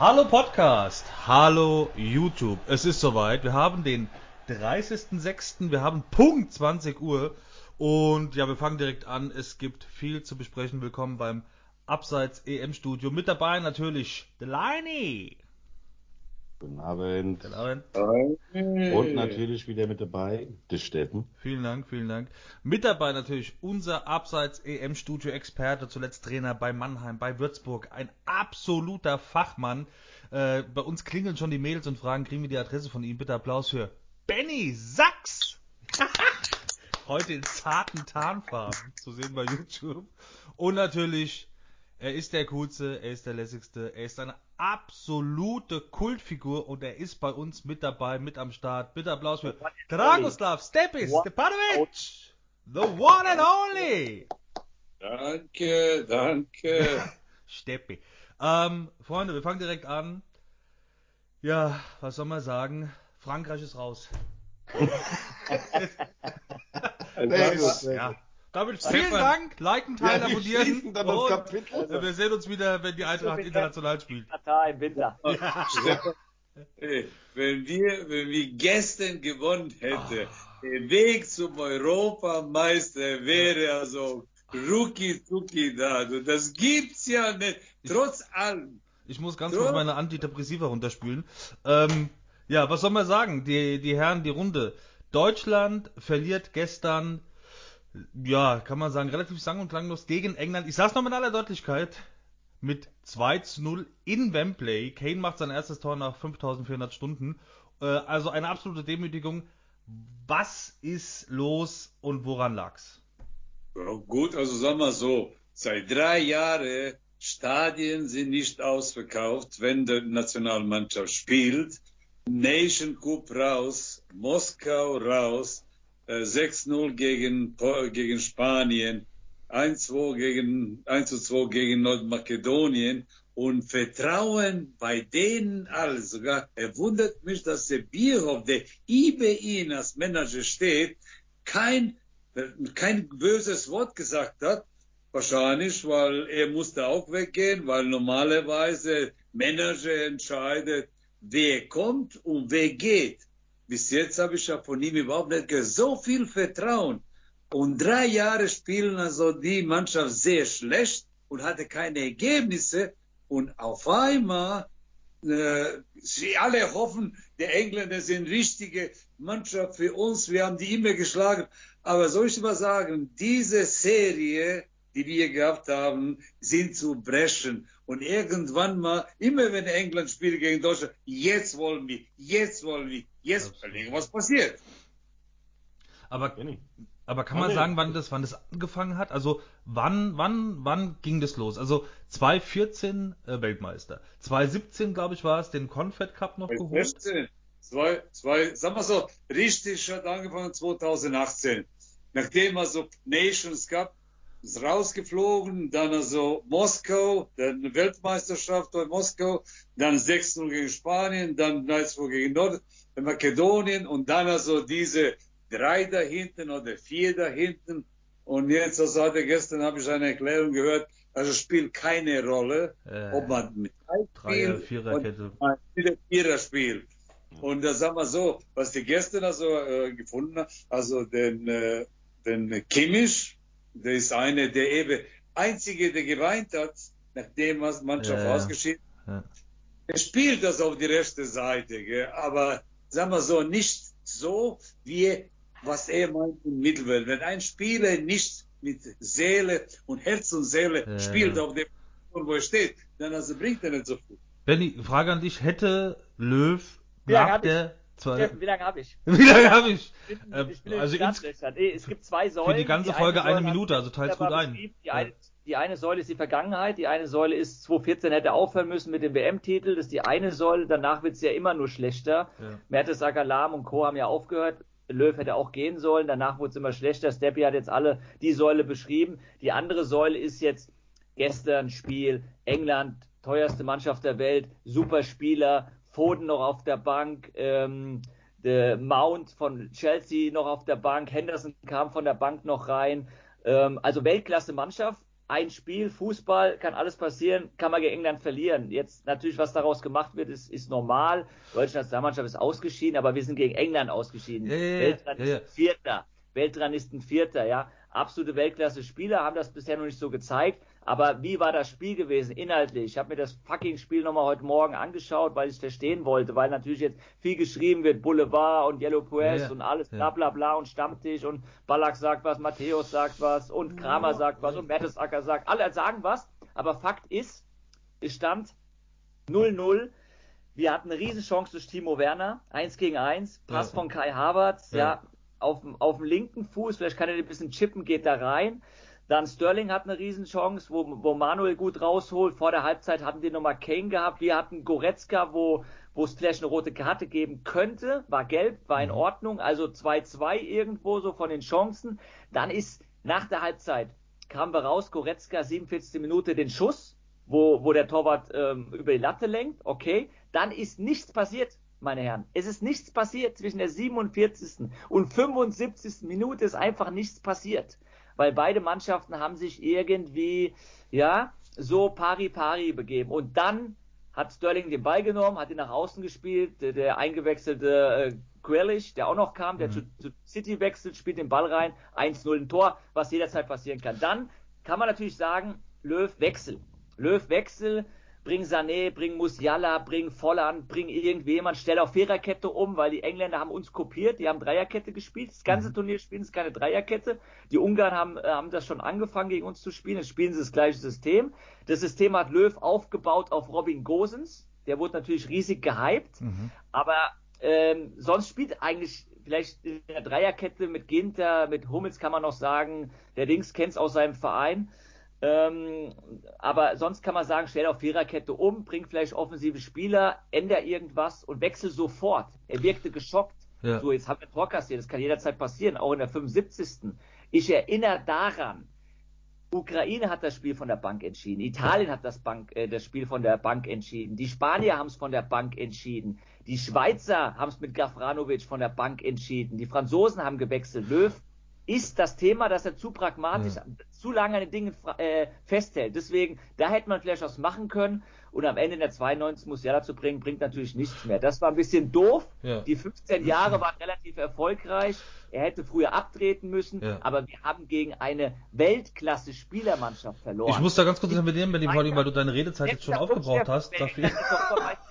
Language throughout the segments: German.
Hallo Podcast, hallo YouTube. Es ist soweit. Wir haben den 30.06. Wir haben Punkt 20 Uhr. Und ja, wir fangen direkt an. Es gibt viel zu besprechen. Willkommen beim Abseits EM Studio. Mit dabei natürlich Delaney. Guten Abend. Guten Abend. Und natürlich wieder mit dabei, der Steffen. Vielen Dank, vielen Dank. Mit dabei natürlich unser Abseits EM Studio Experte, zuletzt Trainer bei Mannheim, bei Würzburg, ein absoluter Fachmann. Äh, bei uns klingeln schon die Mails und fragen, kriegen wir die Adresse von ihm? Bitte Applaus für Benny Sachs. Heute in zarten Tarnfarben zu sehen bei YouTube. Und natürlich er ist der coolste, er ist der lässigste, er ist eine absolute Kultfigur und er ist bei uns mit dabei, mit am Start. Bitte Applaus für Dragoslav Stepis Stepanovic, the one and only. Danke, danke. Steppi. Ähm, Freunde, wir fangen direkt an. Ja, was soll man sagen? Frankreich ist raus. Sehr gut. ja. Damit vielen Dank, liken, teilen, Ja, abonnieren. dann das und Kapitel. wir sehen uns wieder, wenn die Eintracht international spielt. Katar im Winter. Hey, wenn wir, wenn wir gestern gewonnen hätten, der Weg zum Europameister wäre also Ruki Tuki da. Also Das gibt's ja nicht. Trotz allem. Ich muss ganz kurz meine Antidepressiva runterspülen. Ähm, ja, was soll man sagen? Die, die Herren, die Runde. Deutschland verliert gestern, ja, kann man sagen, relativ sang- und klanglos gegen England. Ich sag's noch mit aller Deutlichkeit. Mit 2 zu 0 in Wembley. Kane macht sein erstes Tor nach 5400 Stunden. Äh, also eine absolute Demütigung. Was ist los und woran lag's? Ja, gut, also sagen wir so, seit drei Jahren Stadien sind nicht ausverkauft, wenn die Nationalmannschaft spielt. Nation Cup raus, Moskau raus, 6-0 gegen, Po- gegen Spanien, 1-2 gegen, 1-2 gegen Nordmakedonien und Vertrauen bei denen alle. Sogar, er wundert mich, dass der Bierhoff, der über ihn als Manager steht, kein kein böses Wort gesagt hat. Wahrscheinlich, weil er musste auch weggehen, weil normalerweise Manager entscheidet, wer kommt und wer geht. Bis jetzt habe ich ja von ihm überhaupt nicht gehört. So viel Vertrauen. Und drei Jahre spielen also die Mannschaft sehr schlecht und hatte keine Ergebnisse. Und auf einmal äh, sie alle hoffen, die Engländer sind richtige Mannschaft für uns. Wir haben die immer geschlagen. Aber soll ich mal sagen, diese Serie, die wir gehabt haben, sind zu brechen. Und irgendwann mal, immer wenn England spielt gegen Deutschland, jetzt wollen wir, jetzt wollen wir, jetzt überlegen, was passiert. Aber, aber kann Ah, man nee. sagen, wann das, wann das angefangen hat? Also wann, wann, wann ging das los? Also 2014 äh, Weltmeister, 2017 glaube ich war es, den Confed Cup noch geholt. 16, zwei, zwei, sagen wir so, richtig hat angefangen 2018. Nachdem also Nations Cup ist rausgeflogen, dann also Moskau, dann Weltmeisterschaft in Moskau, dann 6-0 gegen Spanien, dann 9-2 gegen Nordmakedonien und dann also diese drei da hinten oder vier da hinten. Und jetzt, also hatte gestern habe ich eine Erklärung gehört, also spielt keine Rolle, Äh, ob man mit drei spielt Vierer spielt. Und da sagen wir so, was die gestern also äh, gefunden haben, also den, äh, den Kimmich, der ist einer, der eben einzige, der geweint hat, nachdem was Mannschaft Ja, ausgeschieden Ja. er spielt das auf die rechte Seite, gell? aber sagen wir so, nicht so wie was er meint in Mittelwelt. Wenn ein Spieler nicht mit Seele und Herz und Seele Ja, spielt ja. auf dem wo er steht, dann also bringt er nicht so viel. Benny, Frage an dich, hätte Löw nach der zwei, Steffen, wie lange habe ich? wie lange habe ich? Ich bin, Ähm, ich bin also ins-. Nee, es gibt zwei Säulen. die ganze eine Folge eine Säule Minute, also wunderbar gut ein. Die, eine, die eine Säule ist die Vergangenheit, die eine Säule ist 2014 hätte aufhören müssen mit dem WM-Titel, das ist die eine Säule, danach wird es ja immer nur schlechter. Ja. Mertesacker, Lahm und Co. haben ja aufgehört. Löw hätte auch gehen sollen, danach wurde es immer schlechter. Steppi hat jetzt alle die Säule beschrieben. Die andere Säule ist jetzt gestern Spiel, England, teuerste Mannschaft der Welt, super Spieler, Foden noch auf der Bank, ähm, der Mount von Chelsea noch auf der Bank, Henderson kam von der Bank noch rein. Ähm, also Weltklasse Mannschaft. ein Spiel, Fußball, kann alles passieren, kann man gegen England verlieren. Jetzt natürlich, was daraus gemacht wird, ist, ist normal. Deutsche Nationalmannschaft ist ausgeschieden, aber wir sind gegen England ausgeschieden. Ja, ja, Weltranglisten ja. Vierter. Weltranglisten Vierter, ja. Absolute Weltklasse-Spieler haben das bisher noch nicht so gezeigt. Aber wie war das Spiel gewesen, inhaltlich? Ich habe mir das fucking Spiel nochmal heute Morgen angeschaut, weil ich es verstehen wollte, weil natürlich jetzt viel geschrieben wird, Boulevard und Yellow Press Ja, ja. und alles, bla bla bla und Stammtisch und Ballack sagt was, Matthäus sagt was und Kramer sagt was und Mertesacker sagt, alle sagen was, aber Fakt ist, es stand 0-0. Wir hatten eine Riesenchance durch Timo Werner, 1 gegen 1, Pass Ja. von Kai Havertz, ja, auf, dem- auf dem linken Fuß, vielleicht kann er ein bisschen chippen, geht da rein. Dann Sterling hat eine Riesenchance, wo, wo Manuel gut rausholt. Vor der Halbzeit hatten die nochmal Kane gehabt. Wir hatten Goretzka, wo, wo es vielleicht eine rote Karte geben könnte. War gelb, war in Ordnung. Also 2-2 irgendwo so von den Chancen. Dann ist nach der Halbzeit kamen wir raus, Goretzka 47. Minute den Schuss, wo, wo der Torwart ähm, über die Latte lenkt. Okay. Dann ist nichts passiert meine Herren. Es ist nichts passiert zwischen der 47. und 75. Minute ist einfach nichts passiert. Weil beide Mannschaften haben sich irgendwie, ja, so pari pari begeben. Und dann hat Sterling den Ball genommen, hat ihn nach außen gespielt, der, der eingewechselte äh, Grealish, der auch noch kam, der zu, zu City wechselt, spielt den Ball rein, 1-0 ein Tor, was jederzeit passieren kann. Dann kann man natürlich sagen, Löw Wechsel. Löw Wechsel, bring Sané, bring Musiala, bring Volland, bring irgendjemand, stell auf Viererkette um, weil die Engländer haben uns kopiert, die haben Dreierkette gespielt, das ganze Turnier spielen sie keine Dreierkette. Die Ungarn haben, äh, haben das schon angefangen gegen uns zu spielen, jetzt spielen sie das gleiche System. Das System hat Löw aufgebaut auf Robin Gosens, der wurde natürlich riesig gehypt, aber ähm, sonst spielt eigentlich vielleicht in der Dreierkette mit Ginter, mit Hummels kann man noch sagen, der Dings kennt's aus seinem Verein. Ähm, aber sonst kann man sagen, stell auf Viererkette um, bring vielleicht offensive Spieler, änder irgendwas und wechsel sofort. Er wirkte geschockt. Ja. So, jetzt haben wir Tor kassiert, das kann jederzeit passieren, auch in der 75. Ich erinnere daran, Ukraine hat das Spiel von der Bank entschieden. Italien hat das, Bank, äh, das Spiel von der Bank entschieden. Die Spanier haben es von der Bank entschieden. Die Schweizer haben es mit Gafranovic von der Bank entschieden. Die Franzosen haben gewechselt. Löw ist das Thema, dass er zu pragmatisch, Ja. zu lange an den Dingen äh, festhält. Deswegen, da hätte man vielleicht was machen können. Und am Ende in der 92 Musiala zu bringen, bringt natürlich nichts mehr. Das war ein bisschen doof. Ja. Die 15 Jahre waren relativ erfolgreich. Er hätte früher abtreten müssen. Ja. Aber wir haben gegen eine Weltklasse-Spielermannschaft verloren. Ich muss da ganz kurz intervenieren Pauli, weil du deine Redezeit jetzt schon Letzter Punkt, aufgebraucht hast. Dafür.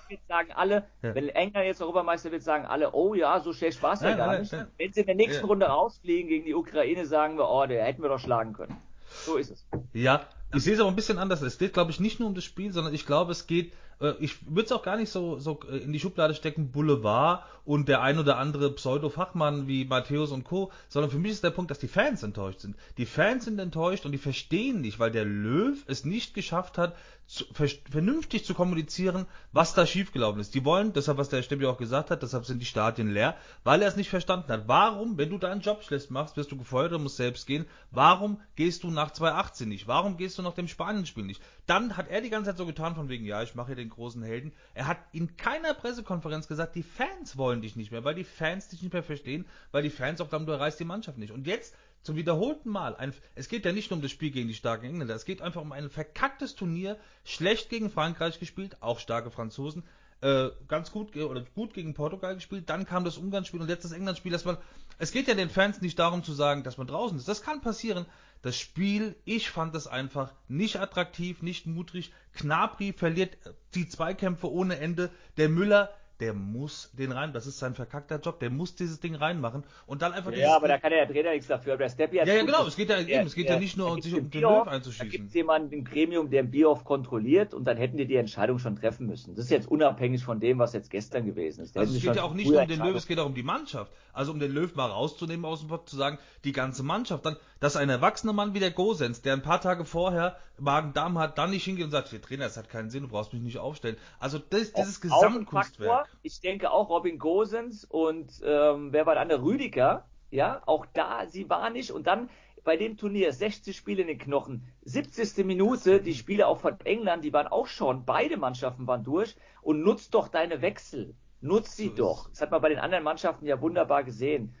Wird, sagen alle, Ja. wenn England jetzt Europameister wird, sagen alle, oh ja, so schlecht war es ja Nein, gar nicht. Wenn sie in der nächsten Ja. Runde rausfliegen gegen die Ukraine, sagen wir, oh, der hätten wir doch schlagen können. So ist es. Ja, ich sehe es aber ein bisschen anders. Es geht, glaube ich, nicht nur um das Spiel, sondern ich glaube, es geht, äh, ich würde es auch gar nicht so, so äh, in die Schublade stecken, Boulevard und der ein oder andere Pseudo-Fachmann wie Matthäus und Co., sondern für mich ist der Punkt, dass die Fans enttäuscht sind. Die Fans sind enttäuscht und die verstehen nicht, weil der Löw es nicht geschafft hat, zu, ver vernünftig zu kommunizieren, was da schiefgelaufen ist. Die wollen, deshalb, was der Steppi auch gesagt hat, deshalb sind die Stadien leer, weil er es nicht verstanden hat. Warum, wenn du deinen Job schlecht machst, wirst du gefeuert und musst selbst gehen, warum gehst du nach 2018 nicht? Warum gehst du nach dem Spanien-Spiel nicht? Dann hat er die ganze Zeit so getan von wegen, ja, ich mache hier den großen Helden. Er hat in keiner Pressekonferenz gesagt, die Fans wollen dich nicht mehr, weil die Fans dich nicht mehr verstehen, weil die Fans auch glauben, du erreichst die Mannschaft nicht. Und jetzt zum wiederholten Mal, ein, es geht ja nicht nur um das Spiel gegen die starken Engländer, es geht einfach um ein verkacktes Turnier, schlecht gegen Frankreich gespielt, auch starke Franzosen, äh, ganz gut oder gut gegen Portugal gespielt, dann kam das Ungarn-Spiel und jetzt das England-Spiel, dass man, es geht ja den Fans nicht darum zu sagen, dass man draußen ist, das kann passieren. Das Spiel, ich fand es einfach nicht attraktiv, nicht mutig. Knapri verliert die Zweikämpfe ohne Ende. Der Müller, der muss den rein, das ist sein verkackter Job, der muss dieses Ding reinmachen und dann einfach Ja, aber da kann ja der Trainer nichts dafür. Aber der Steppi hat Ja, ja, genau, es geht ja eben, es geht ja nicht nur um sich um den Löw einzuschießen. Da gibt es jemanden im Gremium, der den Bierhoff kontrolliert und dann hätten die die Entscheidung schon treffen müssen. Das ist jetzt unabhängig von dem, was jetzt gestern gewesen ist. Da Also es geht ja auch nicht nur um den Löw, es geht auch um die Mannschaft. Also um den Löw mal rauszunehmen aus dem Pott, zu sagen, die ganze Mannschaft. Dann, dass ein erwachsener Mann wie der Gosens, der ein paar Tage vorher Magen-Darm hat, dann nicht hingeht und sagt, der Trainer, das hat keinen Sinn, du brauchst mich nicht aufstellen. Also das, dieses Gesamtkunstwerk. Ich denke auch Robin Gosens und ähm, wer war der andere? Rüdiger. Ja, auch da, sie war nicht. Und dann bei dem Turnier 60 Spiele in den Knochen, 70. Minute, die Spiele auch von England, die waren auch schon, beide Mannschaften waren durch. Und nutzt doch deine Wechsel. Nutzt sie So doch. Das hat man bei den anderen Mannschaften ja wunderbar gesehen.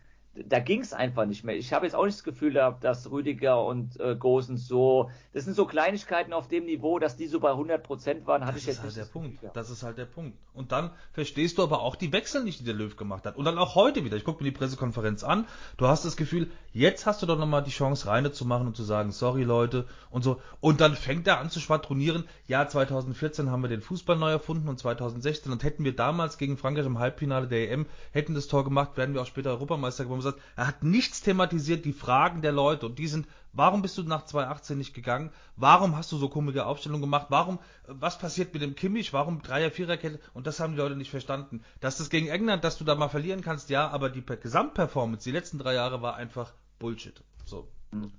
Da ging es einfach nicht mehr. Ich habe jetzt auch nicht das Gefühl gehabt, dass Rüdiger und äh, Gosens so, das sind so Kleinigkeiten auf dem Niveau, dass die so bei 100 Prozent waren, hatte das ich jetzt halt nicht. Der Punkt. Das ist halt der Punkt. Und dann verstehst du aber auch die Wechsel nicht, die der Löw gemacht hat. Und dann auch heute wieder. Ich gucke mir die Pressekonferenz an. Du hast das Gefühl, jetzt hast du doch nochmal die Chance, reine zu machen und zu sagen, sorry Leute und so. Und dann fängt er an zu schwadronieren. Ja, 2014 haben wir den Fußball neu erfunden und 2016 und hätten wir damals gegen Frankreich im Halbfinale der EM hätten das Tor gemacht, werden wir auch später Europameister geworden sagt, er hat nichts thematisiert, die Fragen der Leute. Und die sind, warum bist du nach 2018 nicht gegangen? Warum hast du so komische Aufstellungen gemacht? Warum, was passiert mit dem Kimmich? Warum Dreier, Viererkette? Und das haben die Leute nicht verstanden. Dass das gegen England, dass du da mal verlieren kannst, ja, aber die Gesamtperformance, die letzten drei Jahre war einfach Bullshit. So.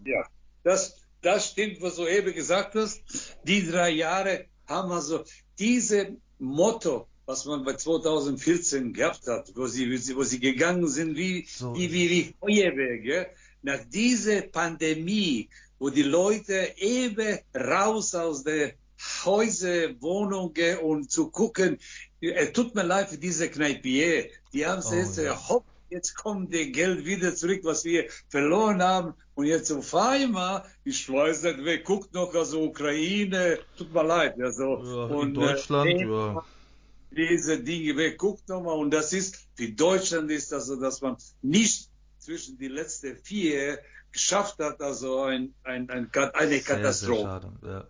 Ja, das, das stimmt, was du eben gesagt hast. Die drei Jahre haben also diese Motto, was man bei 2014 gehabt hat, wo sie, wo sie gegangen sind wie, so. wie, wie, wie Feuerwehr, nach dieser Pandemie, wo die Leute eben raus aus der Häuser, Wohnungen und zu gucken, es tut mir leid für diese Kneipier, die haben oh, jetzt, ja. hopp, jetzt kommt der Geld wieder zurück, was wir verloren haben. Und jetzt auf einmal, ich weiß nicht, wer guckt noch, also Ukraine, tut mir leid. Also, ja, und, Deutschland, äh, ja diese Dinge weg. Guckt nochmal, und das ist, für Deutschland ist das so, dass man nicht zwischen die letzten vier geschafft hat, also ein, ein, ein, eine sehr, Katastrophe. Sehr schade, ja.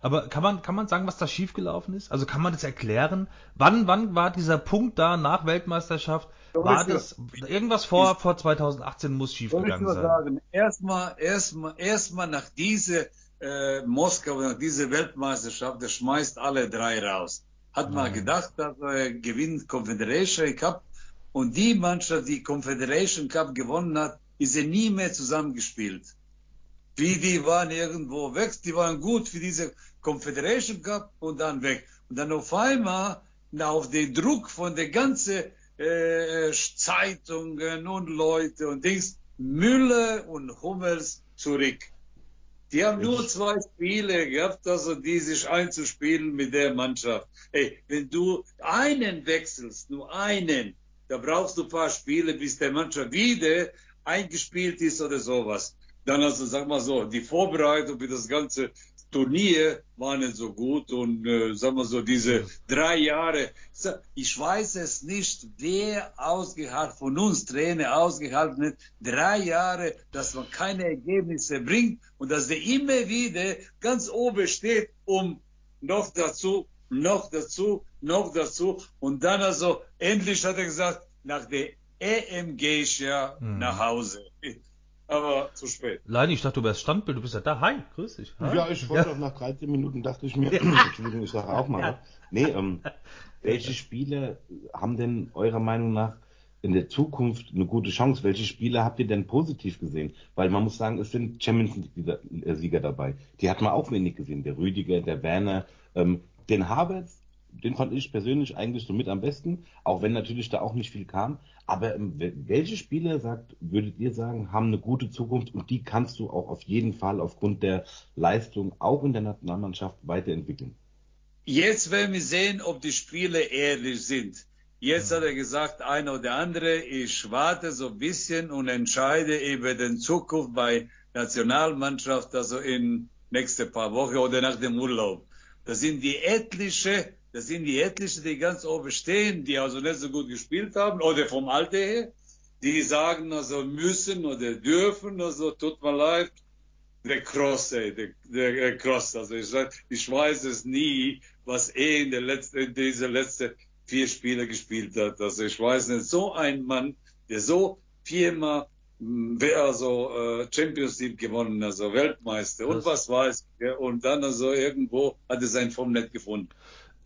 Aber kann man, kann man sagen, was da schiefgelaufen ist? Also kann man das erklären? Wann, wann war dieser Punkt da nach Weltmeisterschaft? War das irgendwas vor, vor 2018 muss schiefgegangen sein? Sagen, erstmal, erstmal, erstmal nach dieser äh, Moskau, nach dieser Weltmeisterschaft, der schmeißt alle drei raus hat man gedacht, dass er gewinnt Confederation Cup und die Mannschaft, die Confederation Cup gewonnen hat, ist er nie mehr zusammengespielt. Wie die waren irgendwo weg, die waren gut für diese Confederation Cup und dann weg. Und dann auf einmal, auf den Druck von der ganzen äh, Zeitungen und Leute und Dings, Müller und Hummels zurück. Die haben nur zwei Spiele gehabt, also die sich einzuspielen mit der Mannschaft. Hey, wenn du einen wechselst, nur einen, da brauchst du ein paar Spiele, bis der Mannschaft wieder eingespielt ist oder sowas. Dann also, sag mal so, die Vorbereitung für das ganze Turnier war nicht so gut und äh, sagen wir so diese drei Jahre. Ich weiß es nicht, wer ausgehalten von uns Trainer ausgehalten hat, drei Jahre, dass man keine Ergebnisse bringt und dass der immer wieder ganz oben steht, um noch dazu, noch dazu, noch dazu und dann also endlich hat er gesagt, nach der EM gehe ich ja mhm. nach Hause aber zu spät. Leini, ich dachte, du wärst Standbild, du bist ja da. Hi, grüß dich. Hi. Ja, ich wollte ja. auch nach 13 Minuten, dachte ich mir, Entschuldigung, ich sage auch mal. Ja. Nee, ähm, welche Spieler haben denn eurer Meinung nach in der Zukunft eine gute Chance? Welche Spieler habt ihr denn positiv gesehen? Weil man muss sagen, es sind Champions League-Sieger dabei. Die hat man auch wenig gesehen. Der Rüdiger, der Werner, ähm, den Havertz, den fand ich persönlich eigentlich so mit am besten, auch wenn natürlich da auch nicht viel kam. Aber ähm, welche Spieler, sagt, würdet ihr sagen, haben eine gute Zukunft und die kannst du auch auf jeden Fall aufgrund der Leistung auch in der Nationalmannschaft weiterentwickeln? Jetzt werden wir sehen, ob die Spieler ehrlich sind. Jetzt hat er gesagt, einer oder andere, ich warte so ein bisschen und entscheide über den Zukunft bei Nationalmannschaft, also in nächste paar Wochen oder nach dem Urlaub. Das sind die etliche das sind die etlichen, die ganz oben stehen, die also nicht so gut gespielt haben oder vom Alter her. Die sagen also müssen oder dürfen, also tut mir leid. Der Cross, ey, der, der Cross. Also ich, ich weiß es nie, was er in der letzten, in diese letzten vier Spiele gespielt hat. Also ich weiß nicht, so ein Mann, der so viermal hm, also äh, Champions League gewonnen, also Weltmeister und was weiß. Ja, und dann also irgendwo hat er sein Form nicht gefunden.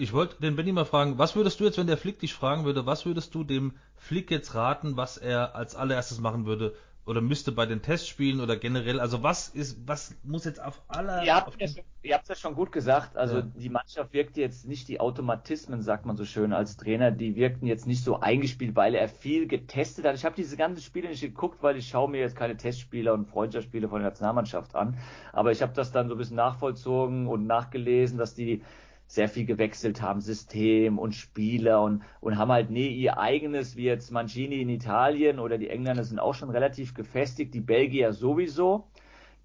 Ich wollte den Benny mal fragen, was würdest du jetzt, wenn der Flick dich fragen würde, was würdest du dem Flick jetzt raten, was er als allererstes machen würde oder müsste bei den Testspielen oder generell, also was ist, was muss jetzt auf aller... Ihr habt es ja, ja schon gut gesagt, also ja. die Mannschaft wirkte jetzt nicht die Automatismen, sagt man so schön als Trainer, die wirkten jetzt nicht so eingespielt, weil er viel getestet hat. Ich habe diese ganzen Spiele nicht geguckt, weil ich schaue mir jetzt keine Testspiele und Freundschaftsspiele von der Nationalmannschaft an, aber ich habe das dann so ein bisschen nachvollzogen und nachgelesen, dass die sehr viel gewechselt haben, System und Spieler und, und haben halt nie ihr eigenes, wie jetzt Mancini in Italien oder die Engländer sind auch schon relativ gefestigt, die Belgier sowieso.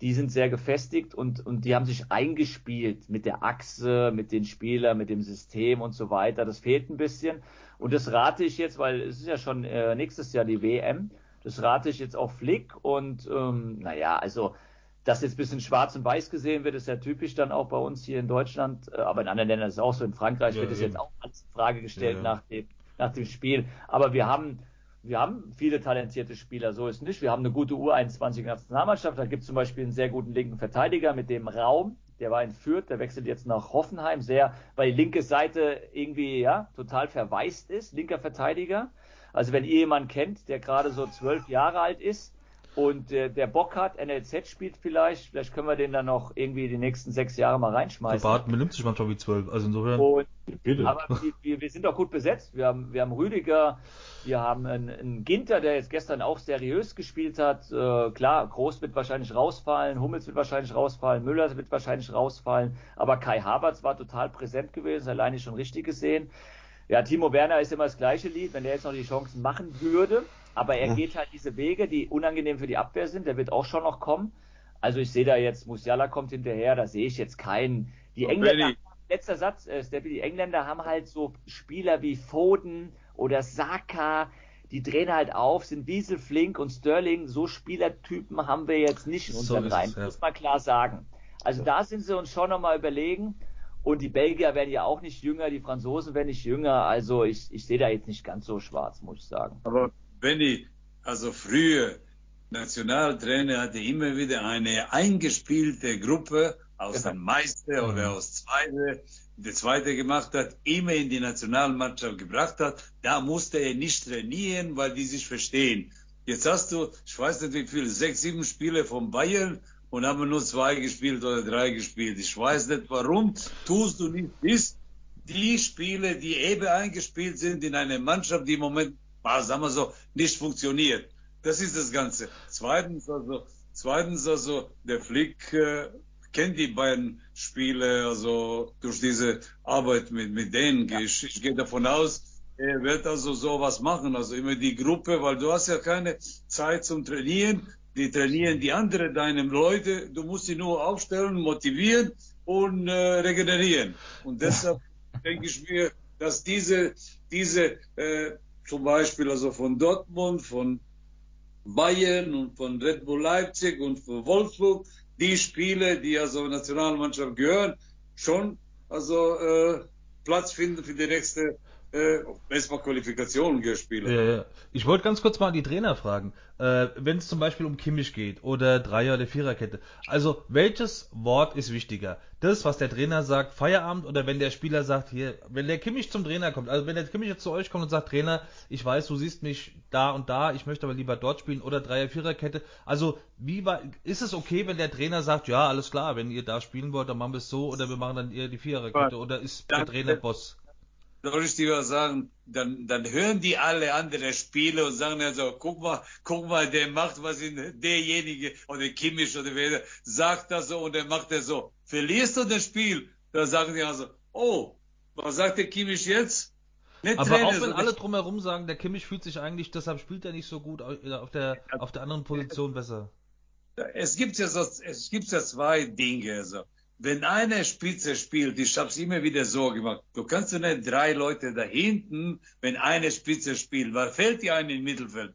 Die sind sehr gefestigt und, und die haben sich eingespielt mit der Achse, mit den Spielern, mit dem System und so weiter. Das fehlt ein bisschen. Und das rate ich jetzt, weil es ist ja schon äh, nächstes Jahr die WM. Das rate ich jetzt auch Flick und ähm, naja, also dass jetzt ein bisschen schwarz und weiß gesehen wird, ist ja typisch dann auch bei uns hier in Deutschland, äh, aber in anderen Ländern ist es auch so. In Frankreich ja, wird es jetzt auch als in Frage gestellt ja, ja. nach dem nach dem Spiel. Aber wir haben wir haben viele talentierte Spieler, so ist nicht. Wir haben eine gute U21-Nationalmannschaft. Da gibt es zum Beispiel einen sehr guten linken Verteidiger mit dem Raum. Der war in Fürth, der wechselt jetzt nach Hoffenheim, sehr, weil die linke Seite irgendwie ja total verwaist ist, linker Verteidiger. Also wenn ihr jemanden kennt, der gerade so zwölf Jahre alt ist, und äh, der Bock hat, NLZ spielt vielleicht, vielleicht können wir den dann noch irgendwie die nächsten sechs Jahre mal reinschmeißen. So Barton benimmt sich manchmal wie zwölf, also insofern. Und, Bitte. Aber wir, wir, sind auch gut besetzt. Wir haben, wir haben Rüdiger, wir haben einen, einen Ginter, der jetzt gestern auch seriös gespielt hat. Äh, klar, Groß wird wahrscheinlich rausfallen, Hummels wird wahrscheinlich rausfallen, Müller wird wahrscheinlich rausfallen, aber Kai Havertz war total präsent gewesen, alleine schon richtig gesehen. Ja, Timo Werner ist immer das gleiche Lied, wenn der jetzt noch die Chancen machen würde, aber er ja. geht halt diese Wege, die unangenehm für die Abwehr sind. Der wird auch schon noch kommen. Also ich sehe da jetzt, Musiala kommt hinterher, da sehe ich jetzt keinen. Die Engländer, letzter Satz, äh, Steffi, die Engländer haben halt so Spieler wie Foden oder Saka, die drehen halt auf, sind wieselflink und Sterling, so Spielertypen haben wir jetzt nicht in unseren so Reihen, ja. muss man klar sagen. Also ja. da sind sie uns schon nochmal überlegen. Und die Belgier werden ja auch nicht jünger, die Franzosen werden nicht jünger. Also ich, ich sehe da jetzt nicht ganz so schwarz, muss ich sagen. Aber Benny, also früher Nationaltrainer hatte immer wieder eine eingespielte Gruppe aus dem Meister oder mhm. aus Zweite, der Zweite gemacht hat, immer in die Nationalmannschaft gebracht hat. Da musste er nicht trainieren, weil die sich verstehen. Jetzt hast du, ich weiß nicht wie viele, sechs, sieben Spiele von Bayern und haben nur zwei gespielt oder drei gespielt. Ich weiß nicht warum, tust du nicht bis die Spiele, die eben eingespielt sind in eine Mannschaft, die im Moment sagen wir so, nicht funktioniert. Das ist das Ganze. Zweitens also, zweitens also, der Flick äh, kennt die beiden Spiele, also durch diese Arbeit mit, mit denen. Ja. Ich, ich gehe davon aus, er wird also sowas machen, also immer die Gruppe, weil du hast ja keine Zeit zum Trainieren. Die trainieren die anderen, deine Leute. Du musst sie nur aufstellen, motivieren und äh, regenerieren. Und deshalb denke ich mir, dass diese, diese äh, zum Beispiel also von Dortmund, von Bayern und von Red Bull Leipzig und von Wolfsburg, die Spiele, die also Nationalmannschaft gehören, schon also äh, Platz finden für die nächste äh, erstmal Qualifikation gespielt. Ja, ja. Ich wollte ganz kurz mal die Trainer fragen. Äh, Wenn es zum Beispiel um Kimmich geht oder Dreier- oder Viererkette. Also, welches Wort ist wichtiger? Das, was der Trainer sagt, Feierabend oder wenn der Spieler sagt, hier, wenn der Kimmich zum Trainer kommt, also wenn der Kimmich jetzt zu euch kommt und sagt, Trainer, ich weiß, du siehst mich da und da, ich möchte aber lieber dort spielen oder Dreier-, Viererkette. Also, wie war, ist es okay, wenn der Trainer sagt, ja, alles klar, wenn ihr da spielen wollt, dann machen wir es so oder wir machen dann eher die Viererkette oder ist der Trainer Boss? Soll ich dir was sagen, dann, dann hören die alle andere Spiele und sagen dann so, guck mal, guck mal, der macht was in derjenige oder Kimmich oder wer sagt das so und der macht das so. Verlierst du das Spiel, dann sagen die also, oh, was sagt der Kimmich jetzt? Nicht Aber Trainer, auch wenn alle drumherum sagen, der Kimmich fühlt sich eigentlich, deshalb spielt er nicht so gut auf der, auf der anderen Position besser. Es gibt ja so, es gibt ja zwei Dinge, also wenn eine Spitze spielt, ich habe es immer wieder so gemacht, du kannst du nicht drei Leute da hinten, wenn eine Spitze spielt, weil fällt dir eine im Mittelfeld.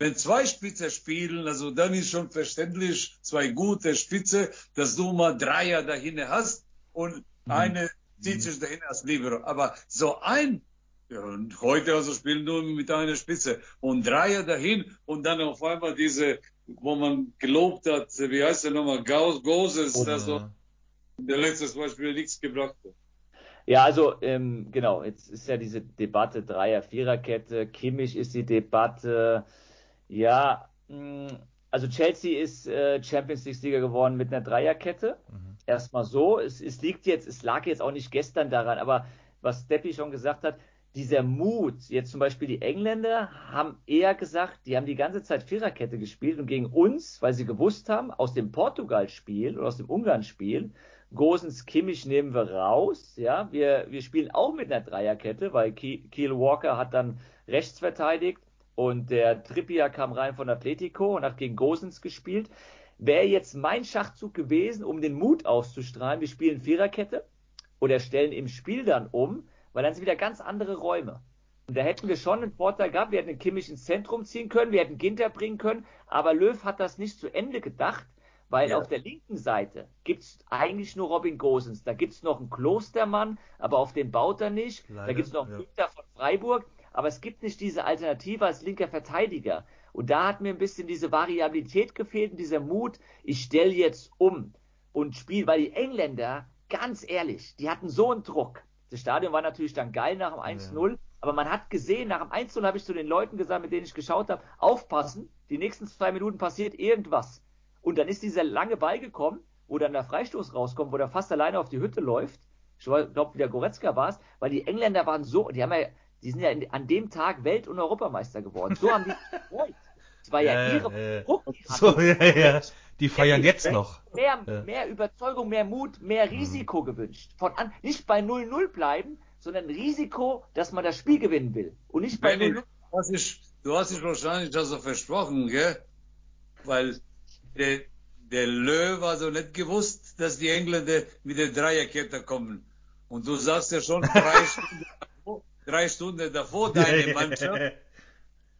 Wenn zwei Spitze spielen, also dann ist schon verständlich, zwei gute Spitze, dass du mal Dreier dahin hast und mhm. eine zieht sich dahin als Libero. Aber so ein, ja, und heute also spielen nur mit einer Spitze und Dreier dahin und dann auf einmal diese, wo man gelobt hat, wie heißt der nochmal, Goses, oh, also, der letztes Beispiel nichts gebracht hat. Ja, also ähm, genau, jetzt ist ja diese Debatte Dreier-Vierer-Kette, Kimmich ist die Debatte, ja, mh, hm, also Chelsea ist äh, Champions League-Sieger geworden mit einer Dreierkette. Mhm. Erstmal so. Es, es liegt jetzt, es lag jetzt auch nicht gestern daran, aber was Steppi schon gesagt hat, dieser Mut, jetzt zum Beispiel die Engländer haben eher gesagt, die haben die ganze Zeit Viererkette gespielt und gegen uns, weil sie gewusst haben, aus dem Portugal-Spiel oder aus dem Ungarn-Spiel, Gosens Kimmich nehmen wir raus. Ja, wir, wir spielen auch mit einer Dreierkette, weil Kiel Walker hat dann rechts verteidigt und der Trippier kam rein von Atletico und hat gegen Gosens gespielt. Wäre jetzt mein Schachzug gewesen, um den Mut auszustrahlen, wir spielen Viererkette oder stellen im Spiel dann um, weil dann sind wieder ganz andere Räume. Und da hätten wir schon einen Vorteil gehabt. Wir hätten den Kimmich ins Zentrum ziehen können, wir hätten Ginter bringen können, aber Löw hat das nicht zu Ende gedacht, weil ja. auf der linken Seite gibt es eigentlich nur Robin Gosens. Da gibt es noch einen Klostermann, aber auf den baut er nicht. Leider, da gibt es noch einen ja. von Freiburg, aber es gibt nicht diese Alternative als linker Verteidiger. Und da hat mir ein bisschen diese Variabilität gefehlt und dieser Mut, ich stelle jetzt um und spiele, weil die Engländer, ganz ehrlich, die hatten so einen Druck. Das Stadion war natürlich dann geil nach dem 1-0, ja. aber man hat gesehen, nach dem 1-0 habe ich zu den Leuten gesagt, mit denen ich geschaut habe, aufpassen, die nächsten zwei Minuten passiert irgendwas. Und dann ist dieser lange Ball gekommen, wo dann der Freistoß rauskommt, wo der fast alleine auf die Hütte läuft. Ich glaube, wieder Goretzka war es, weil die Engländer waren so, die haben ja, die sind ja in, an dem Tag Welt- und Europameister geworden. So haben die gefreut. Das war ja, ja ihre Druck. So, ja, ja. Die feiern jetzt noch. Mehr, ja. mehr Überzeugung, mehr Mut, mehr mhm. Risiko mhm. gewünscht. Von an, nicht bei 0-0 bleiben, sondern Risiko, dass man das Spiel gewinnen will. Und nicht bei 0-0. Du hast dich wahrscheinlich also versprochen, gell? Weil der, der Löw also nicht gewusst, dass die Engländer mit der Dreierkette kommen. Und du sagst ja schon drei Stunden, davor, drei Stunden davor deine Mannschaft.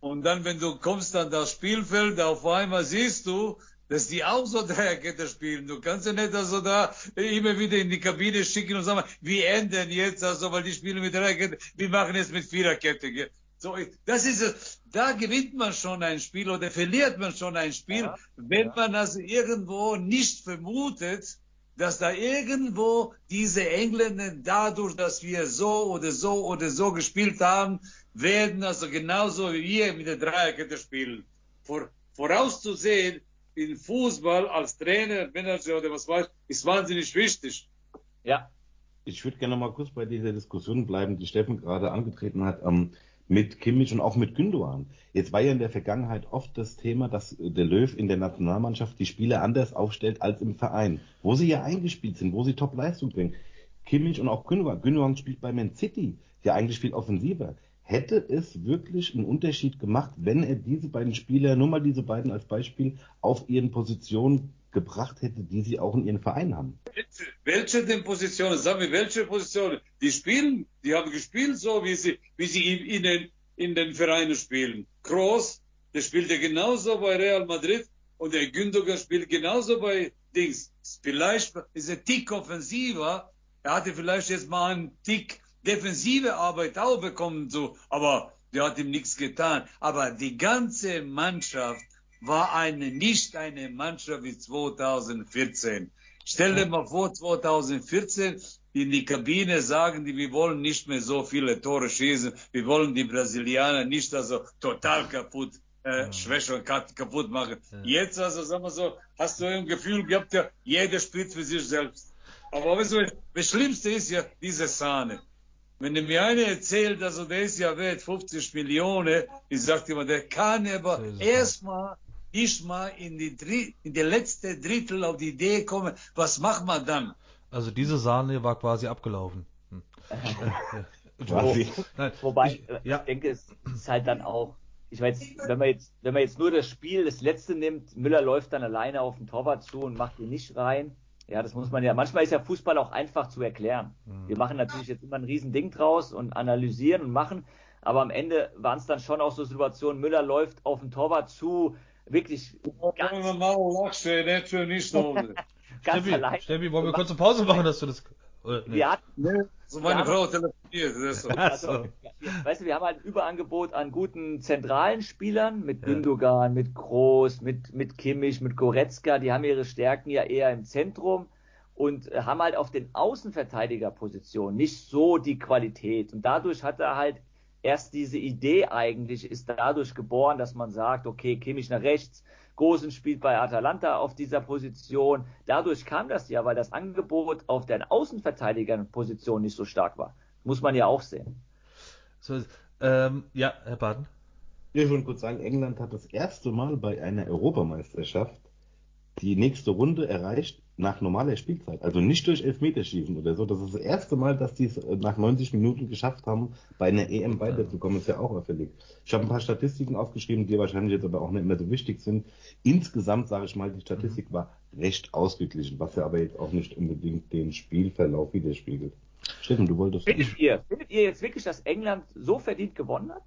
Und dann, wenn du kommst an das Spielfeld, auf einmal siehst du, dass die auch so Dreierkette spielen. Du kannst ja nicht also da immer wieder in die Kabine schicken und sagen, wir ändern jetzt, also, weil die spielen mit Dreierkette, wir machen jetzt mit Viererkette. So, das ist es. Da gewinnt man schon ein Spiel oder verliert man schon ein Spiel, ja, wenn ja. man also irgendwo nicht vermutet, dass da irgendwo diese Engländer dadurch, dass wir so oder so oder so gespielt haben, werden also genauso wie wir mit der Dreierkette spielen. Vor, vorauszusehen, in Fußball als Trainer, Manager oder was weiß, ist wahnsinnig wichtig. Ja. Ich würde gerne mal kurz bei dieser Diskussion bleiben, die Steffen gerade angetreten hat, ähm, mit Kimmich und auch mit Gündogan. Jetzt war ja in der Vergangenheit oft das Thema, dass der Löw in der Nationalmannschaft die Spieler anders aufstellt als im Verein, wo sie ja eingespielt sind, wo sie Top-Leistung bringen. Kimmich und auch Gündogan. Gündogan spielt bei Man City, ja eigentlich viel offensiver hätte es wirklich einen Unterschied gemacht, wenn er diese beiden Spieler, nur mal diese beiden als Beispiel, auf ihren Positionen gebracht hätte, die sie auch in ihren Verein haben. Welche denn Positionen? Sagen wir, welche Positionen? Die spielen, die haben gespielt so, wie sie, wie sie in, den, in den Vereinen spielen. Kroos, der spielt ja genauso bei Real Madrid und der Gündogan spielt genauso bei Dings. Vielleicht ist er Tick offensiver, er hatte vielleicht jetzt mal einen Tick defensive Arbeit auch bekommen, so, aber der hat ihm nichts getan. Aber die ganze Mannschaft war eine, nicht eine Mannschaft wie 2014. Stell dir mal vor, 2014 in die Kabine sagen die, wir wollen nicht mehr so viele Tore schießen, wir wollen die Brasilianer nicht also total kaputt, äh, schwächer und kaputt machen. Jetzt also, sagen wir so, hast du ein Gefühl gehabt, ja, jeder spielt für sich selbst. Aber weißt du, das Schlimmste ist ja diese Sahne. Wenn mir einer erzählt, also der ist ja wert 50 Millionen, ich sag immer, der kann aber erstmal nicht mal in die, Dr in die letzte Drittel auf die Idee kommen, was macht man dann? Also diese Sahne war quasi abgelaufen. Hm. Wo, wobei, ich, ja. ich denke, es ist halt dann auch, ich weiß, wenn man jetzt, wenn man jetzt nur das Spiel, das letzte nimmt, Müller läuft dann alleine auf den Torwart zu und macht ihn nicht rein, ja, das muss man ja. Manchmal ist ja Fußball auch einfach zu erklären. Mhm. Wir machen natürlich jetzt immer ein Riesending draus und analysieren und machen, aber am Ende waren es dann schon auch so Situationen, Müller läuft auf den Torwart zu, wirklich ganz, nicht so. ganz Steffi, allein. Steffi, wollen wir kurz eine Pause machen, dass du das oder, nee. Wir hatten, nee, so meine Frau telefoniert. Das so. also, weißt du, wir haben halt ein Überangebot an guten zentralen Spielern mit Gündogan, mit Groß, mit, mit Kimmich, mit Goretzka. Die haben ihre Stärken ja eher im Zentrum und haben halt auf den Außenverteidigerpositionen nicht so die Qualität. Und dadurch hat er halt erst diese Idee eigentlich, ist dadurch geboren, dass man sagt, okay, Kimmich nach rechts, Gosen spielt bei Atalanta auf dieser Position. Dadurch kam das ja, weil das Angebot auf der Außenverteidigerposition nicht so stark war. Muss man ja auch sehen. So, ähm, ja, Herr Baden. Ich wollte kurz sagen, England hat das erste Mal bei einer Europameisterschaft die nächste Runde erreicht, nach normaler Spielzeit. Also nicht durch Elfmeterschießen oder so. Das ist das erste Mal, dass die es äh, nach 90 Minuten geschafft haben, bei einer EM weiterzukommen. Ist ja auch auffällig. Ich habe ein paar Statistiken aufgeschrieben, die wahrscheinlich jetzt aber auch nicht mehr so wichtig sind. Insgesamt, sage ich mal, die Statistik war recht ausgeglichen, was ja aber jetzt auch nicht unbedingt den Spielverlauf widerspiegelt. Steffen, du wolltest. Findet ihr, findet ihr jetzt wirklich, dass England so verdient gewonnen hat?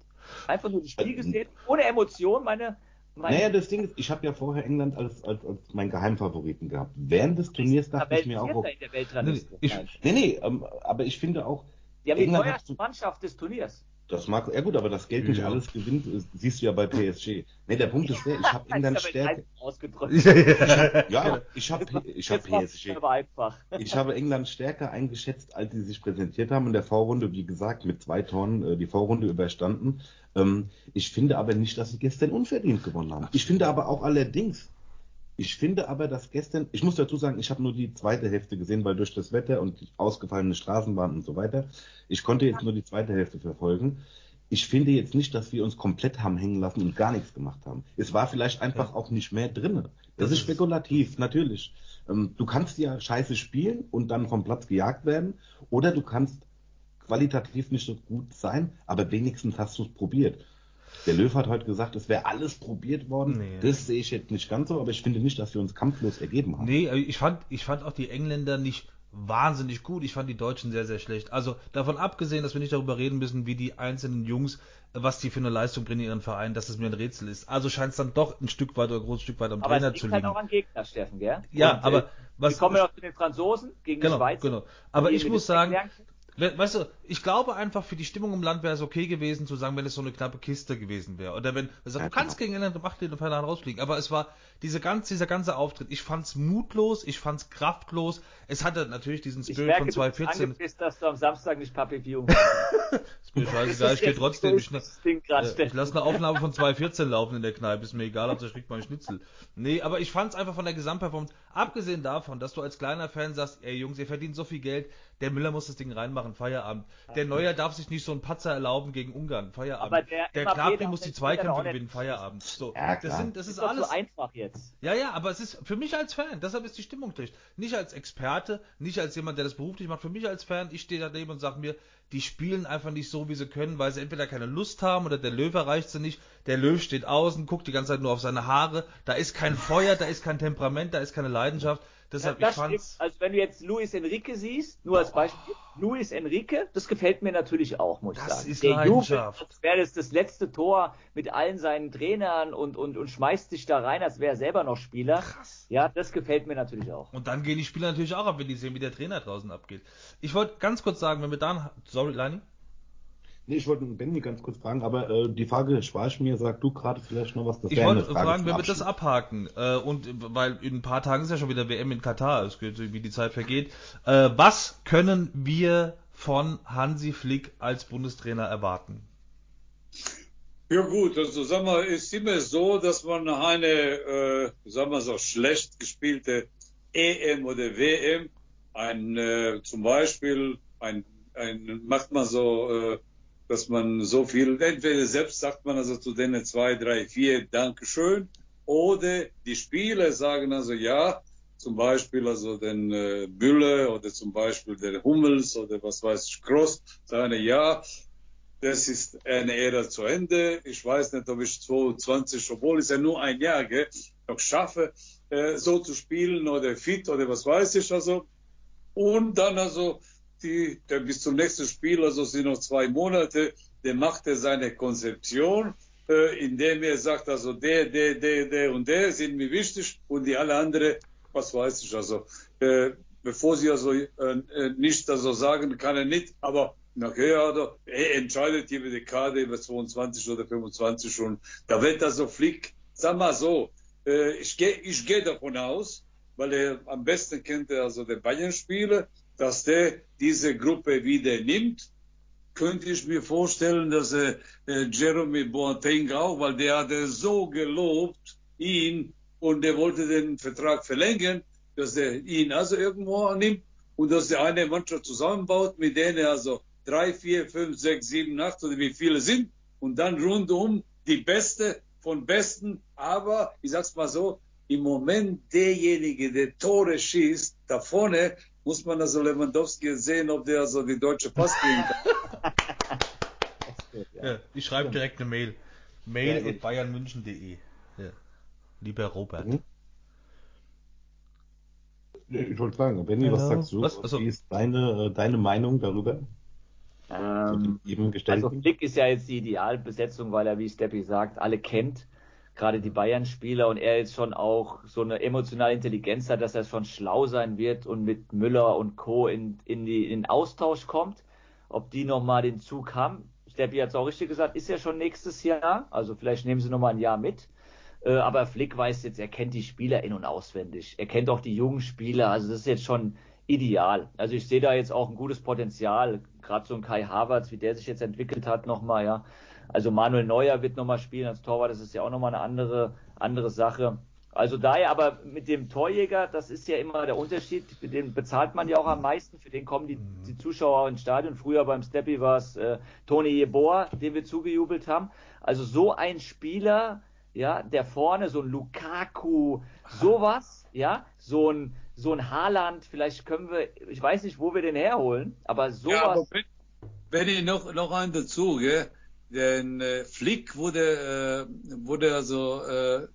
Einfach nur das Spiel gesehen, ohne Emotion, meine mein naja, das Ding ist, ich habe ja vorher England als, als, als mein Geheimfavoriten gehabt. Während des Turniers dachte ich mir auch. In der Weltrangliste. Nee, nee, nee ähm, aber ich finde auch. Die haben England die teuerste Mannschaft des Turniers. Das mag, ja gut, aber das Geld nicht ja. alles gewinnt, siehst du ja bei PSG. Nee, der Punkt ist der, ich habe England stärker. ja, ich habe ich hab PSG. Ich habe England stärker eingeschätzt, als sie sich präsentiert haben in der Vorrunde, wie gesagt, mit zwei Toren äh, die Vorrunde überstanden. Ähm, ich finde aber nicht, dass sie gestern unverdient gewonnen haben. Ich finde aber auch allerdings, ich finde aber, dass gestern, ich muss dazu sagen, ich habe nur die zweite Hälfte gesehen, weil durch das Wetter und die ausgefallene Straßenbahn und so weiter, ich konnte jetzt nur die zweite Hälfte verfolgen. Ich finde jetzt nicht, dass wir uns komplett haben hängen lassen und gar nichts gemacht haben. Es war vielleicht einfach ja. auch nicht mehr drin. Das, das ist spekulativ, natürlich. Ähm, du kannst ja scheiße spielen und dann vom Platz gejagt werden, oder du kannst qualitativ nicht so gut sein, aber wenigstens hast du es probiert. Der Löw hat heute gesagt, es wäre alles probiert worden. Nee. Das sehe ich jetzt nicht ganz so, aber ich finde nicht, dass wir uns kampflos ergeben haben. Nee, ich fand, ich fand auch die Engländer nicht wahnsinnig gut. Ich fand die Deutschen sehr, sehr schlecht. Also davon abgesehen, dass wir nicht darüber reden müssen, wie die einzelnen Jungs, was die für eine Leistung bringen in ihren Verein, dass es mir ein Rätsel ist. Also scheint es dann doch ein Stück weit oder ein großes Stück weit am aber Trainer zu liegen. Aber es liegt halt auch an Gegner, Steffen, gell? Ja, Und, aber äh, was... Wir kommen ja noch zu den Franzosen gegen genau, die Schweiz. Genau, aber ich muss sagen, Weißt du, ich glaube einfach, für die Stimmung im Land wäre es okay gewesen, zu sagen, wenn es so eine knappe Kiste gewesen wäre. Oder wenn, also du kannst gegen England im Achtelfinale rausfliegen. Aber es war diese ganze, dieser ganze Auftritt. Ich fand's mutlos, ich fand's kraftlos. Es hatte natürlich diesen Spirit merke, von 2014. Ich dass du am Samstag nicht Papi View ist mir scheißegal, ich gehe trotzdem. Ich, äh, ich lasse eine Aufnahme von 2014 laufen in der Kneipe. Ist mir egal, ob das kriegt mein Schnitzel. Nee, aber ich fand's einfach von der Gesamtperformance, abgesehen davon, dass du als kleiner Fan sagst, ey Jungs, ihr verdient so viel Geld, der Müller muss das Ding reinmachen, Feierabend. Der Neuer darf sich nicht so einen Patzer erlauben gegen Ungarn, Feierabend. Aber der, der muss die Zweikämpfe gewinnen, Feierabend. So, ja, das, sind, das ist, ist alles so einfach jetzt. Ja, ja, aber es ist für mich als Fan, deshalb ist die Stimmung durch. Nicht als Experte, nicht als jemand, der das beruflich macht. Für mich als Fan, ich stehe daneben und sage mir, die spielen einfach nicht so, wie sie können, weil sie entweder keine Lust haben oder der Löw erreicht sie nicht. Der Löw steht außen, guckt die ganze Zeit nur auf seine Haare. Da ist kein Feuer, da ist kein Temperament, da ist keine Leidenschaft. Deshalb, ja, ich fand's... Also wenn du jetzt Luis Enrique siehst, nur als Beispiel, oh. Luis Enrique, das gefällt mir natürlich auch, muss ich das sagen. Ist Der Leidenschaft. Jubel, als wäre das das letzte Tor mit allen seinen Trainern und, und, und schmeißt sich da rein, als wäre er selber noch Spieler. Krass. Ja, das gefällt mir natürlich auch. Und dann gehen die Spieler natürlich auch ab, wenn die sehen, wie der Trainer draußen abgeht. Ich wollte ganz kurz sagen, wenn wir dann... Sorry, Lani? Nee, ich wollte Benny ganz kurz fragen, aber äh, die Frage ich mir, sag du gerade vielleicht noch was. Das ich wollte fragen, wer wird das abhaken? Äh, und weil in ein paar Tagen ist ja schon wieder WM in Katar, es geht, wie die Zeit vergeht. Äh, was können wir von Hansi Flick als Bundestrainer erwarten? Ja gut, also sag mal, ist immer so, dass man eine, äh, sag mal so, schlecht gespielte EM oder WM, ein, äh, zum Beispiel, ein, ein, macht man so, äh, dass man so viel, entweder selbst sagt man also zu denen zwei, drei, vier Dankeschön, oder die Spieler sagen also ja, zum Beispiel also den äh, Bülle oder zum Beispiel der Hummels oder was weiß ich, Cross, sagen ja, das ist eine Ära zu Ende. Ich weiß nicht, ob ich 22, obwohl es ja nur ein Jahr, gell, noch schaffe, äh, so zu spielen oder fit oder was weiß ich also. Und dann also die, der bis zum nächsten Spiel, also sind noch zwei Monate, der macht er seine Konzeption, äh, indem er sagt, also der, der, der, der und der sind mir wichtig und die alle andere, was weiß ich, also, äh, bevor sie also äh, äh nicht also sagen, kann er nicht, aber nachher also, er entscheidet über die Karte über 22 oder 25 und da wird also Flick, sag mal so, äh, ich gehe ich geh davon aus, weil er am besten kennt er also den Bayern-Spieler, dass der diese Gruppe wieder nimmt, könnte ich mir vorstellen, dass er äh, Jeremy Boateng auch, weil der hat er so gelobt, ihn, und er wollte den Vertrag verlängern, dass er ihn also irgendwo annimmt und dass er eine Mannschaft zusammenbaut, mit denen er also drei, vier, fünf, sechs, sieben, acht oder wie viele sind und dann rundum die Beste von Besten, aber ich sag's mal so, im Moment derjenige, der Tore schießt, da vorne muss man also Lewandowski sehen, ob der also die deutsche Pass kriegen kann. ja, ich schreibe direkt eine Mail. Mail at bayernmünchen.de. Ja. Lieber Robert. Mhm. Ich wollte fragen, Benny, was sagst du? Was? Also, Wie ist deine, äh, deine Meinung darüber? Ähm, also Flick ist ja jetzt die Idealbesetzung, weil er, wie Steppi sagt, alle kennt gerade die Bayern-Spieler und er jetzt schon auch so eine emotionale Intelligenz hat, dass er schon schlau sein wird und mit Müller und Co. in, in, die, in den Austausch kommt. Ob die nochmal den Zug haben. Steppi hat es auch richtig gesagt, ist ja schon nächstes Jahr. Also vielleicht nehmen sie nochmal ein Jahr mit. Äh, aber Flick weiß jetzt, er kennt die Spieler in- und auswendig. Er kennt auch die jungen Spieler. Also das ist jetzt schon ideal. Also ich sehe da jetzt auch ein gutes Potenzial. Gerade so ein Kai Havertz, wie der sich jetzt entwickelt hat nochmal, ja. Also Manuel Neuer wird nochmal spielen als Torwart, das ist ja auch nochmal eine andere, andere Sache. Also daher aber mit dem Torjäger, das ist ja immer der Unterschied, für den bezahlt man ja auch am meisten, für den kommen die, mhm. die Zuschauer ins Stadion. Früher beim Steppy war es äh, Toni Jeboa, den wir zugejubelt haben. Also so ein Spieler, ja, der vorne, so ein Lukaku, sowas, ja, so ein, so ein Haaland, vielleicht können wir, ich weiß nicht, wo wir den herholen, aber sowas. Ja, aber wenn, wenn ich noch, noch einen dazu, gell? Denn äh, Flick wurde, äh, wurde also äh,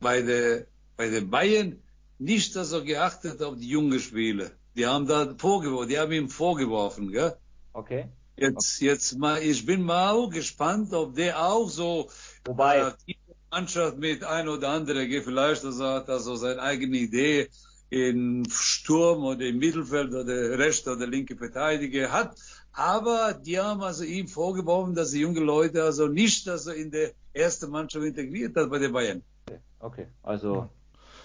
bei der bei den Bayern nicht so geachtet auf die jungen Spieler. Die haben da vorgeworfen, die haben ihm vorgeworfen, gell? Okay. Jetzt, okay. jetzt mal, ich bin mal auch gespannt, ob der auch so Wobei, äh, die Mannschaft mit ein oder andere, vielleicht also hat er so seine eigene Idee in Sturm oder im Mittelfeld oder rechte oder linke Verteidiger hat. Aber die haben also ihm vorgeworfen, dass die jungen Leute also nicht also in der ersten Mannschaft integriert hat bei den Bayern. Okay, also.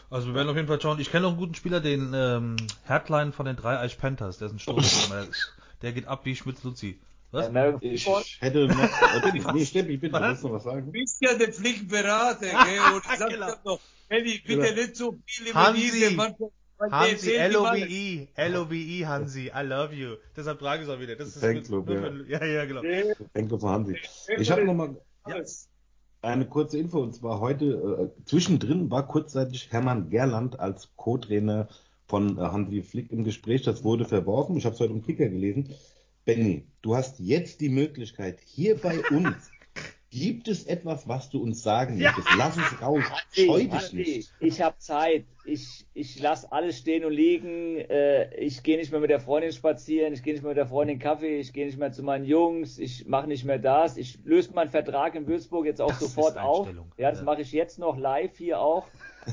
Also wir werden auf jeden Fall schauen. Ich kenne noch einen guten Spieler, den ähm, Herdline von den drei Eich Panthers, der ist ein Sturm. der geht ab wie Schmitz-Luzi. Was? Ich, ich hätte noch, nee, Steffi, ich bitte, willst du noch was sagen? Du bist ja der Pflichtberater, gell? Und ich sag genau. doch, Henny, bitte genau. nicht so viel über diese Mannschaft Hansi, L-O-V-E, L-O-V-E, Hansi, I love you. Deshalb frage ich es auch wieder. Das ist Fanclub, ja. Für, ja, ja, genau. Fanclub von Hansi. Ich habe nochmal ja. eine kurze Info, und zwar heute, äh, zwischendrin war kurzzeitig Hermann Gerland als Co-Trainer von äh, Hansi Flick im Gespräch. Das wurde verworfen. Ich habe es heute im Kicker gelesen. Benny, du hast jetzt die Möglichkeit, hier bei uns Gibt es etwas, was du uns sagen ja. möchtest? Lass es raus. Scheu dich nicht. Ich habe Zeit. Ich, ich lasse alles stehen und liegen. Äh, ich gehe nicht mehr mit der Freundin spazieren. Ich gehe nicht mehr mit der Freundin Kaffee. Ich gehe nicht mehr zu meinen Jungs. Ich mache nicht mehr das. Ich löse meinen Vertrag in Würzburg jetzt auch das sofort auf. Ja, das ja. mache ich jetzt noch live hier auch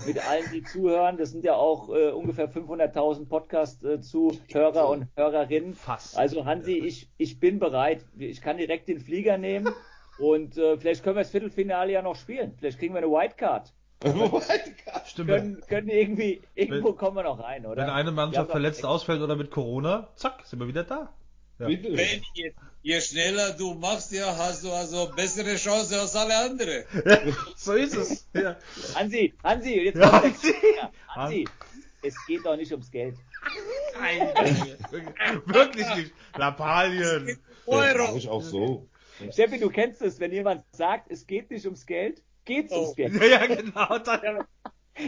mit allen, die zuhören. Das sind ja auch äh, ungefähr 500.000 Podcast-Zuhörer äh, und Hörerinnen. Fast. Also Hansi, ich, ich bin bereit. Ich kann direkt den Flieger nehmen. Und äh, vielleicht können wir das Viertelfinale ja noch spielen. Vielleicht kriegen wir eine Wildcard. Wildcard. Stimmt. Können, können irgendwie, irgendwo wenn, kommen wir noch rein, oder? Wenn eine Mannschaft verletzt ausfällt oder mit Corona, zack, sind wir wieder da. Ja. Wenn, je, je, schneller du machst, ja, hast du also bessere Chance als alle anderen. so ist es. Ja. Hansi, Hansi, jetzt ja, Hansi. Hansi, es geht doch nicht ums Geld. Nein, wirklich nicht. Lappalien. Euro. Das ich auch so. Steffi, du kennst es, wenn jemand sagt, es geht nicht ums Geld, geht's oh. ums Geld. Ja, ja genau. Dann...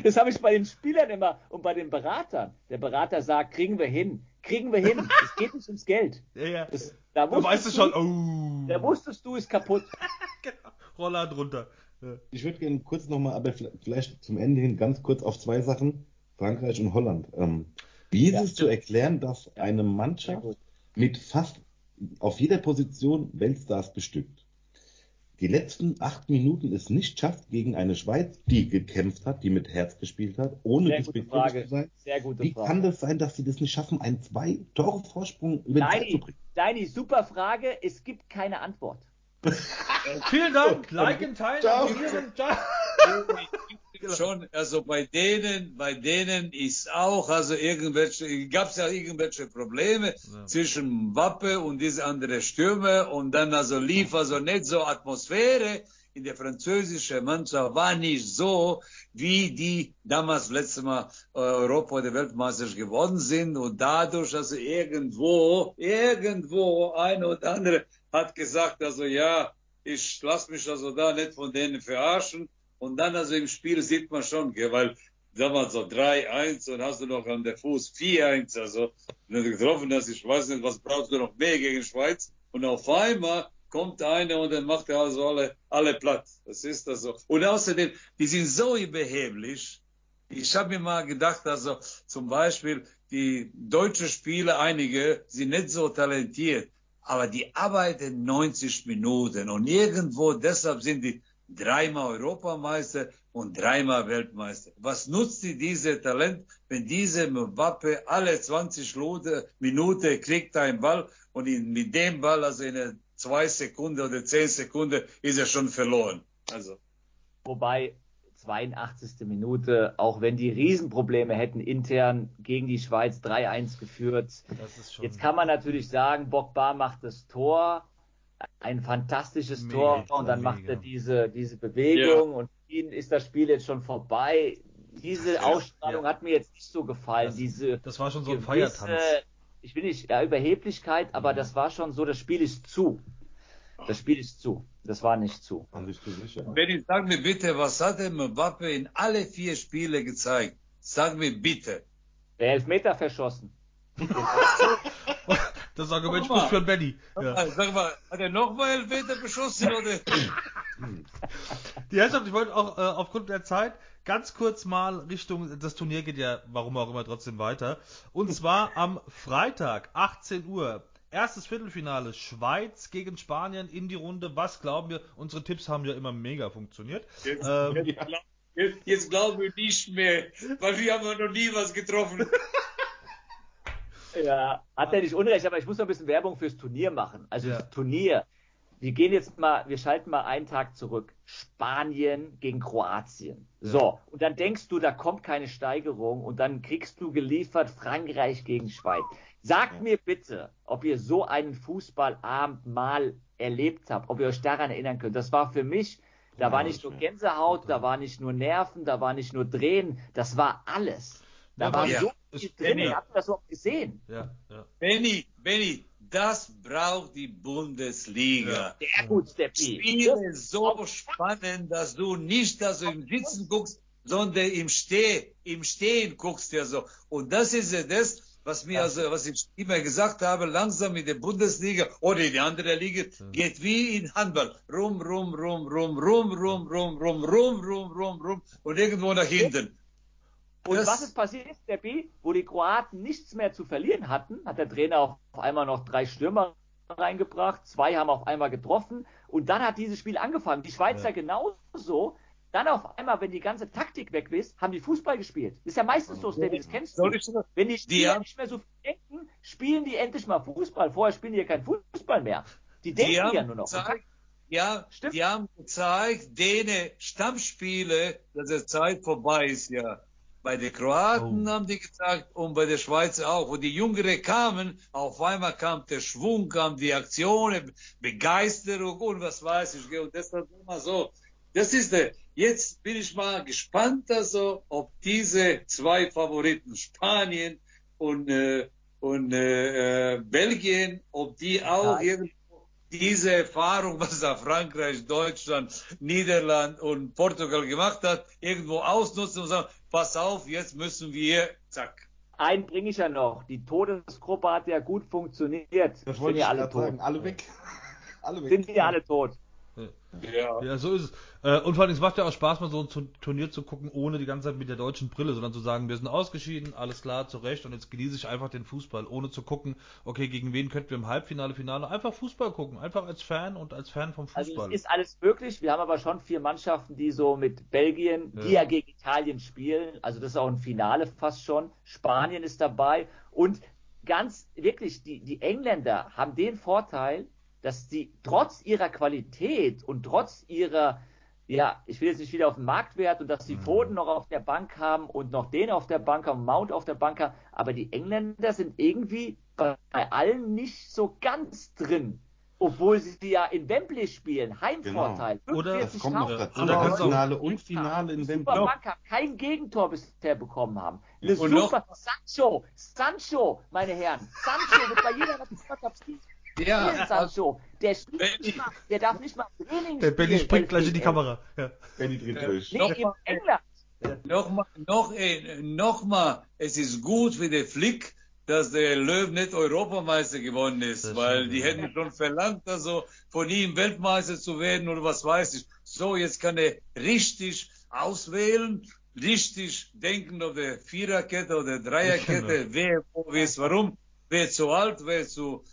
Das habe ich bei den Spielern immer und bei den Beratern. Der Berater sagt, kriegen wir hin, kriegen wir hin. Es geht nicht ums Geld. Ja, ja. Das, da, da weißt du schon, oh. Da wusstest du, ist kaputt. genau. Roller drunter. Ja. Ich würde gerne kurz nochmal, aber vielleicht zum Ende hin ganz kurz auf zwei Sachen. Frankreich und Holland. Ähm, wie ist ja. es zu erklären, dass eine Mannschaft mit fast auf jeder Position Weltstars bestückt. Die letzten acht Minuten es nicht schafft gegen eine Schweiz, die gekämpft hat, die mit Herz gespielt hat, ohne despektierlich zu sein. Sehr gute Wie Frage. kann das sein, dass sie das nicht schaffen, einen zwei Tore Vorsprung über den Tag zu bringen? Deini, super Frage. Es gibt keine Antwort. Vielen Dank. Liken, teilen, abonnieren. Genau. schon, also bei denen, bei denen ist auch, also irgendwelche, gab es ja irgendwelche Probleme ja. zwischen Wappe und diese andere Stürme und dann also lief also nicht so Atmosphäre in der französischen Mannschaft war nicht so, wie die damals letztes Mal äh, Europa oder Weltmeister geworden sind und dadurch, also irgendwo, irgendwo ein oder andere hat gesagt, also ja, ich lasse mich also da nicht von denen verarschen und dann also im Spiel sieht man schon, weil damals so 3-1 und hast du noch an der Fuß 4-1, also wenn du getroffen hast, ich weiß nicht, was brauchst du noch mehr gegen Schweiz und auf einmal kommt einer und dann macht er also alle, alle platt. Das ist das so. Und außerdem, die sind so überheblich. Ich habe mir mal gedacht, also zum Beispiel die deutschen Spieler, einige sind nicht so talentiert, aber die arbeiten 90 Minuten und irgendwo deshalb sind die dreimal Europameister und dreimal Weltmeister. Was nutzt die diese Talent, wenn diese Mbappe alle 20 Minuten kriegt einen Ball und in, mit dem Ball, also in einer zwei Sekunden oder zehn Sekunden, ist er schon verloren. Also. Wobei 82. Minute, auch wenn die Riesenprobleme hätten intern gegen die Schweiz 3-1 geführt. Jetzt kann man natürlich sagen, Bogba macht das Tor, ein fantastisches mega, Tor und dann mega. macht er diese, diese Bewegung ja. und ihnen ist das Spiel jetzt schon vorbei. Diese Ausstrahlung ja. hat mir jetzt nicht so gefallen. Das, diese das war schon so ein Feiertanz. Ich will nicht, ja, Überheblichkeit, aber das war schon so, das Spiel ist zu. Das Spiel ist zu. Das war nicht zu. Wenn ich sag mir bitte, was hat der Mbappe in alle vier Spiele gezeigt? Sag mir bitte. Der Elfmeter verschossen. das Argument spricht für Benny. Ja. Sag mal, hat er nochmal Elfmeter beschossen oder? Die Herrschaft, ich wollte auch äh, aufgrund der Zeit ganz kurz mal Richtung, das Turnier geht ja, warum auch immer, trotzdem weiter. Und zwar am Freitag, 18 Uhr, Erstes Viertelfinale, Schweiz gegen Spanien in die Runde. Was glauben wir? Unsere Tipps haben ja immer mega funktioniert. Jetzt, ähm, jetzt, jetzt glauben wir nicht mehr, weil wir haben ja noch nie was getroffen. ja, hat er nicht unrecht, aber ich muss noch ein bisschen Werbung fürs Turnier machen. Also ja. das Turnier. Wir gehen jetzt mal, wir schalten mal einen Tag zurück. Spanien gegen Kroatien. So, und dann denkst du, da kommt keine Steigerung und dann kriegst du geliefert Frankreich gegen Schweiz. Sagt ja. mir bitte, ob ihr so einen Fußballabend mal erlebt habt, ob ihr euch daran erinnern könnt. Das war für mich, da ja, war nicht nur Gänsehaut, da war nicht nur Nerven, da war nicht nur Drehen, das war alles. Da ja, war so viel drin, habt das auch gesehen. Ja, ja. Benny, Benny, das braucht die Bundesliga. Sehr gut, Steppi. Spiele so spannend, dass du nicht, dass du im Sitzen guckst, sondern im Steh, im Stehen guckst ja so. Und das ist ja das, was mir also, was ich immer gesagt habe, langsam in der Bundesliga oder in die andere Liga geht wie in Handball. Rum, rum, rum, rum, rum, rum, rum, rum, rum, rum, rum, rum und irgendwo nach hinten. Und das was ist passiert, Steppi? Wo die Kroaten nichts mehr zu verlieren hatten, hat der Trainer auf einmal noch drei Stürmer reingebracht, zwei haben auf einmal getroffen und dann hat dieses Spiel angefangen. Die Schweizer ja. genauso. Dann auf einmal, wenn die ganze Taktik weg ist, haben die Fußball gespielt. Ist ja meistens so, David, das kennst du. Wenn die Spieler die nicht mehr so denken, spielen die endlich mal Fußball. Vorher spielen die ja keinen Fußball mehr. Die denken die ja nur noch. Gezeigt, ja, Stimmt. die haben gezeigt, denen Stammspiele, dass die Zeit vorbei ist, ja. Bei den Kroaten oh. haben die gesagt und bei den Schweizer auch. Wo die Jüngere kamen, auf einmal kam der Schwung, kam die Aktion, Begeisterung und was weiß ich. Und das war immer so. Das ist der, Jetzt bin ich mal gespannt, also, ob diese zwei Favoriten, Spanien und, äh, und äh, äh Belgien, ob die auch ja. diese Erfahrung, was da Frankreich, Deutschland, Niederland und Portugal gemacht hat, irgendwo ausnutzen und sagen, pass auf, jetzt müssen wir, zack. Einen bringe ich ja noch. Die Todesgruppe hat ja gut funktioniert. Das wollte ich alle tot. Sagen. Alle weg. alle weg. Sind die alle tot? Ja. ja, so ist es. Äh, und vor allem, es macht ja auch Spaß, mal so ein Turnier zu gucken, ohne die ganze Zeit mit der deutschen Brille, sondern zu sagen, wir sind ausgeschieden, alles klar, zurecht, und jetzt genieße ich einfach den Fußball, ohne zu gucken, okay, gegen wen könnten wir im Halbfinale, Finale, einfach Fußball gucken, einfach als Fan und als Fan vom Fußball. Also es ist alles möglich, wir haben aber schon vier Mannschaften, die so mit Belgien, die ja, ja gegen Italien spielen, also das ist auch ein Finale fast schon, Spanien ist dabei und ganz wirklich, die, die Engländer haben den Vorteil, dass sie trotz ihrer Qualität und trotz ihrer, ja, ich will jetzt nicht wieder auf den Marktwert und dass mhm. Foden noch auf der Bank haben und noch den auf der Bank haben, Mount auf der Bank haben, aber die Engländer sind irgendwie bei allen nicht so ganz drin. Obwohl sie ja in Wembley spielen, Heimvorteil. Genau. Oder es kommt noch dazu, oder Finale und Finale in Wembley. Bank haben kein Gegentor bisher bekommen haben. Eine und super noch? Sancho, Sancho, meine Herren, Sancho wird bei jeder Nationalmannschaft ja, Sancho. Der, nicht der darf nicht mal Training Der Benny springt gleich in die Kamera. Ja. Benny dreht durch. Nee, in England. Nochmal, noch, äh, noch mal, es ist gut für den Flick, dass der Löw nicht Europameister geworden ist, Das weil stimmt, die ja. hätten schon verlangt, also von ihm Weltmeister zu werden oder was weiß ich. So, jetzt kann er richtig auswählen, richtig denken auf der Viererkette oder Dreierkette, Genau. wer, wo, wer ist, warum, wer zu alt, wer zu,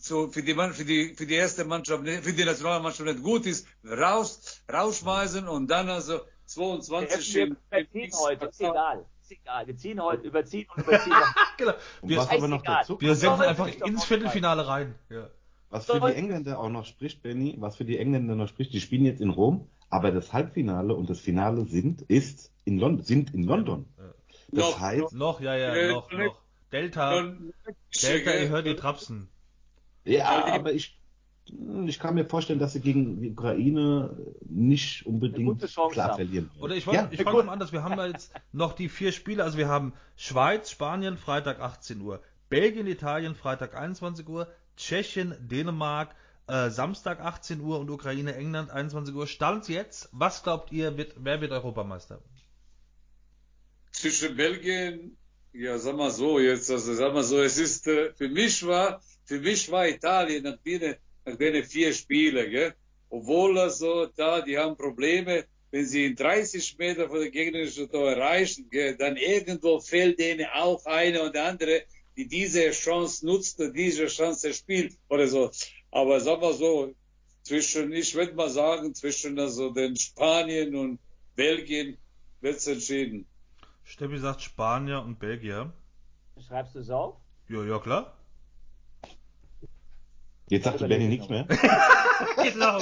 zu, für die, für die, für die erste Mannschaft, nicht- für die Nationalmannschaft nicht gut ist, raus, rausschmeißen und dann also 22 Wir in- überziehen heute, ist egal. Ist egal. Wir ziehen heute, überziehen und überziehen. Genau. Und Wir, was aber noch Scheißegal. dazu wir Soll einfach ins. Viertelfinale rein. Ja. was für die Engländer auch noch spricht, Benny, was für die Engländer noch spricht, die spielen jetzt in Rom, aber das Halbfinale und das Finale sind, ist in London, sind in London. Ja. Das Noch- heißt, Noch, ja, ja, noch, noch. Delta, Delta, ihr hört die Trapsen. Ja, aber ich, ich kann mir vorstellen, dass sie gegen die Ukraine nicht unbedingt klar haben. verlieren. Oder ich ja, ich fange mal an, dass wir haben ja jetzt noch die vier Spiele, also wir haben Schweiz, Spanien, Freitag 18 Uhr, Belgien, Italien, Freitag 21 Uhr, Tschechien, Dänemark, äh, Samstag 18 Uhr und Ukraine, England 21 Uhr. Stand jetzt, was glaubt ihr, wird, wer wird Europameister? zwischen Belgien, ja, sag mal so jetzt, also sag mal so, es ist, äh, für mich war, für mich war Italien nach denen, nach denen vier Spiele, gell? Obwohl also da, die haben Probleme, wenn sie in 30 Meter von der gegnerischen Tor erreichen, gell, dann irgendwo fehlt denen auch eine und andere, die diese Chance nutzt und diese Chance spielt oder so. Aber sag mal so, zwischen, ich würde mal sagen, zwischen also den Spanien und Belgien wird's entschieden. Steppi sagt Spanier und Belgier. Schreibst du es auf? Ja, ja, klar. Jetzt sagt der Benny nichts mehr. genau.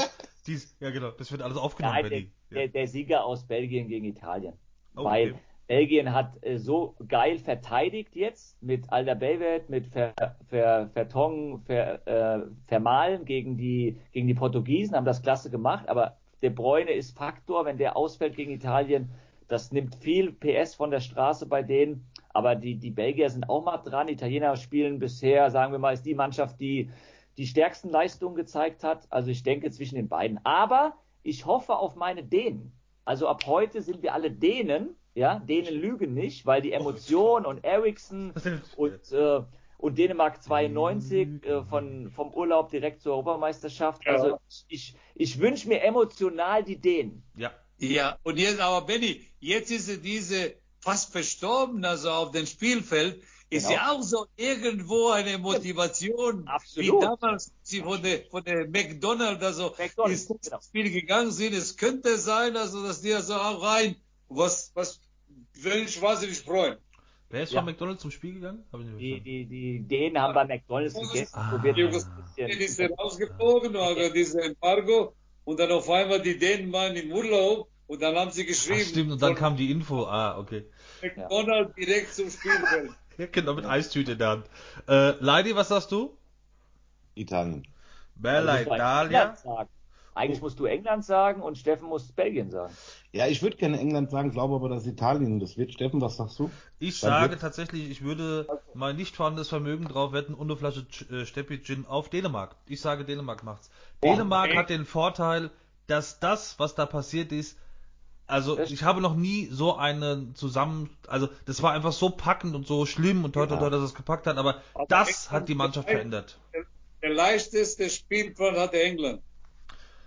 Dies, ja, genau. Das wird alles aufgenommen, Nein, der, Benny. der, Ja. der Sieger aus Belgien gegen Italien. Oh, Weil okay. Belgien hat äh, so geil verteidigt jetzt mit Alderweireld, mit Ver, Ver, Vertongen, Ver, äh, Vermalen gegen die, gegen die Portugiesen, haben das klasse gemacht, aber De Bruyne ist Faktor, wenn der ausfällt gegen Italien, das nimmt viel PS von der Straße bei denen, aber die, die Belgier sind auch mal dran. Die Italiener spielen bisher, sagen wir mal, ist die Mannschaft, die die stärksten Leistungen gezeigt hat. Also ich denke zwischen den beiden. Aber ich hoffe auf meine Dänen. Also ab heute sind wir alle Dänen. Ja, Dänen lügen nicht, weil die Emotion und Eriksen und, äh, und Dänemark 92 äh, von, vom Urlaub direkt zur Europameisterschaft. Also ich, ich wünsche mir emotional die Dänen. Ja. Ja, und jetzt aber Benny, jetzt ist sie diese fast verstorben, also auf dem Spielfeld, ist Genau. ja auch so irgendwo eine Motivation, Absolut. wie damals sie von der, von der McDonald's, also McDonald's, ins genau. Spiel gegangen sind. Es könnte sein, also dass die also auch rein, was, was, will ich wahnsinnig freuen. Wer ist Ja. von McDonalds zum Spiel gegangen? Hab ich nicht Die, die, die Dänen haben bei McDonalds gegessen. Ah. So wird Die ist rausgeflogen, also diese Embargo, und dann auf einmal die Dänen waren im Urlaub, und dann haben sie Ach, geschrieben, stimmt, und dann kam die Info. Ah, okay. McDonald's direkt zum Spielfeld. Ja, genau, mit Eistüte in der Hand. Äh, Leidi, was sagst du? Italien. Bella Also Italia. Eigentlich musst du England sagen und Steffen muss Belgien sagen. Ja, ich würde gerne England sagen, glaube aber, dass Italien das wird. Steffen, was sagst du? Ich Dann sage wird's- tatsächlich, ich würde mein nicht vorhandenes Vermögen drauf wetten und eine Flasche äh, Steppi Gin auf Dänemark. Ich sage, Dänemark macht's. Dänemark okay. hat den Vorteil, dass das, was da passiert ist, also ich habe noch nie so einen zusammen, also das war einfach so packend und so schlimm und toll, toll, Ja. toll, dass es gepackt hat, aber Aber das England- hat die Mannschaft verändert. Der leichteste Spielplan hatte England.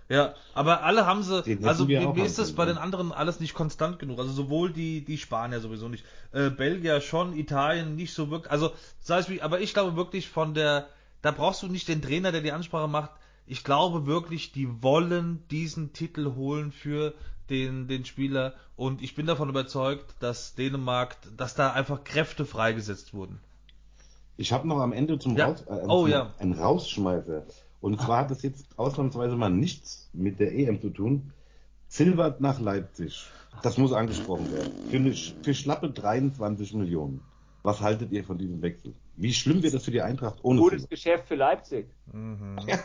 Ja, aber alle haben sie, Den also mir, ist das können, bei den anderen alles nicht konstant genug. Also sowohl die, die Spanier sowieso nicht, äh, Belgier schon, Italien nicht so wirklich, also sei es wie, aber ich glaube wirklich von der, da brauchst du nicht den Trainer, der die Ansprache macht. Ich glaube wirklich, die wollen diesen Titel holen für den, den Spieler und ich bin davon überzeugt, dass Dänemark, dass da einfach Kräfte freigesetzt wurden. Ich habe noch am Ende zum Ja. Raus, äh, Oh, zum- ja. einen Rausschmeißer. Und zwar hat das jetzt ausnahmsweise mal nichts mit der EM zu tun. Silber nach Leipzig. Das muss angesprochen werden. Für, eine, für schlappe 23 Millionen. Was haltet ihr von diesem Wechsel? Wie schlimm wird das für die Eintracht ohne Gutes Silber? Geschäft für Leipzig. Mhm. Ja.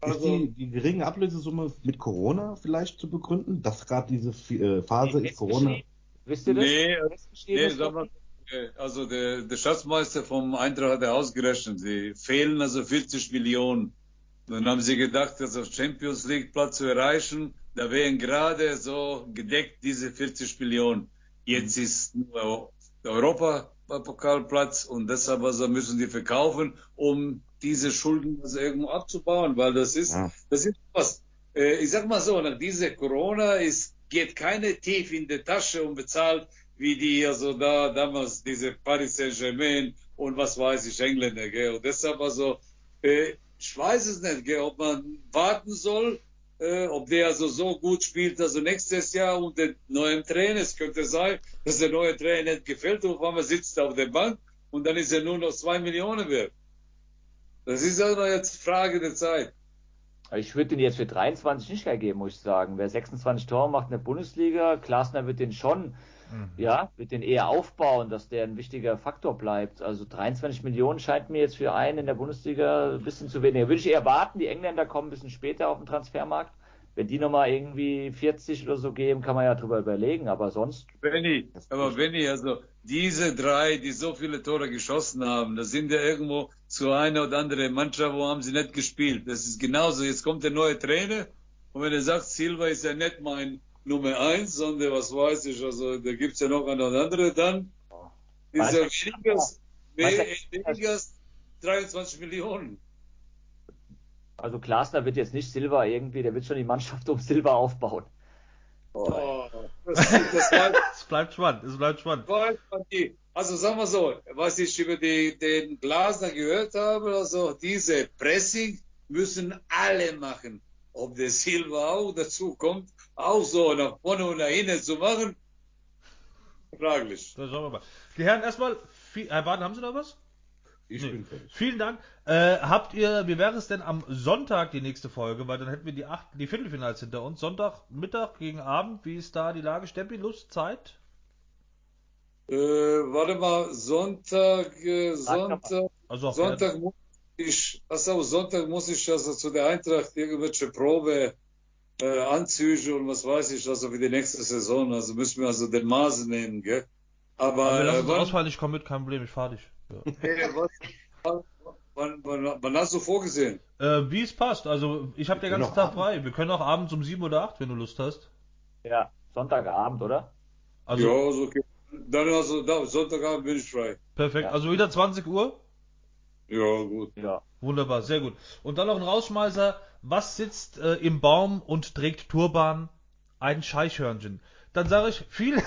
Ist Also- die, die geringe Ablösesumme mit Corona vielleicht zu begründen? Dass gerade diese äh, Phase ist Corona. Wisst ihr das? Nee, Festgeschrieben nee, ist sag mal, äh, also der, der Schatzmeister vom Eintracht hat er ausgerechnet, sie fehlen also 40 Millionen. Dann haben sie gedacht, das auf Champions League Platz zu erreichen, da wären gerade so gedeckt diese 40 Millionen. Jetzt mhm. ist nur der Europapokalplatz und deshalb also müssen die verkaufen, um diese Schulden also irgendwo abzubauen, weil das ist, ja. das ist was. Äh, ich sag mal so, nach dieser Corona ist, geht keine tief in die Tasche und bezahlt, wie die also da damals diese Paris Saint-Germain und was weiß ich, Engländer, gell. Und deshalb also, äh, ich weiß es nicht, gell, ob man warten soll, äh, ob der also so gut spielt, also nächstes Jahr unter neuem Trainer. Es könnte sein, dass der neue Trainer nicht gefällt und auf einmal sitzt auf der Bank und dann ist er nur noch zwei Millionen wert. Das ist also jetzt Frage der Zeit. Ich würde den jetzt für 23 nicht ergeben, muss ich sagen. Wer 26 Tore macht in der Bundesliga, Klasner wird den schon Mhm. Ja, wird den eher aufbauen, dass der ein wichtiger Faktor bleibt. Also 23 Millionen scheint mir jetzt für einen in der Bundesliga ein bisschen zu wenig. Würde ich eher warten, die Engländer kommen ein bisschen später auf den Transfermarkt. Wenn die nochmal irgendwie 40 oder so geben, kann man ja drüber überlegen, aber sonst. Benny, aber Benny, also diese drei, die so viele Tore geschossen haben, das sind ja irgendwo zu einer oder anderen Mannschaft, wo haben sie nicht gespielt. Das ist genauso. Jetzt kommt der neue Trainer und wenn er sagt, Silva ist ja nicht mein Nummer eins, sondern was weiß ich, also da gibt es ja noch eine andere, dann ist er weniger, weniger 23 Millionen. Also Glasner wird jetzt nicht Silva irgendwie, der wird schon die Mannschaft um Silva aufbauen. Oh, das, das bleibt, es bleibt spannend, es bleibt spannend. Also sagen wir so, was ich über die, den Glasner gehört habe, also diese Pressing müssen alle machen. Ob der Silva auch dazu kommt, auch so nach vorne und nach hinten zu machen, fraglich. Das schauen wir mal. Die Herren, erstmal, viel, Herr Baden, haben Sie noch was? Ich nee. bin fertig. Vielen Dank. Äh, habt ihr, wie wäre es denn am Sonntag die nächste Folge? Weil dann hätten wir die, acht, die Viertelfinals hinter uns. Sonntag, Mittag gegen Abend. Wie ist da die Lage? Stempel, Lust, Zeit? Äh, warte mal, Sonntag, äh, Sonntag, also Sonntag muss ich, also Sonntag muss ich also zu der Eintracht irgendwelche Probe äh, Anzüge und was weiß ich, also für die nächste Saison. Also müssen wir also den Maß nehmen, gell? Aber, Aber wir lassen äh, wann, ausfallen, ich komme mit, kein Problem, ich fahre dich. Ja. Hey, was, wann, wann, wann, hast du vorgesehen? Äh, wie es passt. Also ich habe den ganzen Tag frei. Wir können auch abends um 7 oder 8, wenn du Lust hast. Ja, Sonntagabend, oder? Also, ja, also okay. Dann also da, Sonntagabend bin ich frei. Perfekt. Ja. Also wieder 20 Uhr? Ja, gut. Ja. Wunderbar, sehr gut. Und dann noch ein Rausschmeißer. Was sitzt äh, im Baum und trägt Turban? Ein Scheichhörnchen. Dann sage ich viel,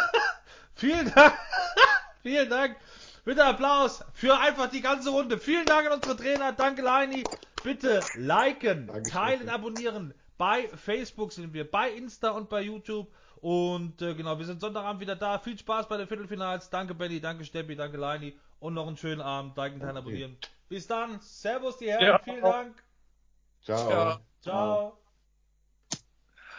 vielen Dank, vielen Dank. Bitte Applaus für einfach die ganze Runde. Vielen Dank an unsere Trainer. Danke, Leini. Bitte liken, Danke, teilen, abonnieren. Bei Facebook sind wir, bei Insta und bei YouTube. Und äh, genau, wir sind Sonntagabend wieder da. Viel Spaß bei den Viertelfinals. Danke, Benny. Danke, Steppi. Danke, Leini. Und noch einen schönen Abend. Liken, teilen, abonnieren. Bis dann. Servus, die Herren. Ja. Vielen Dank. Ciao. Ciao. Ciao.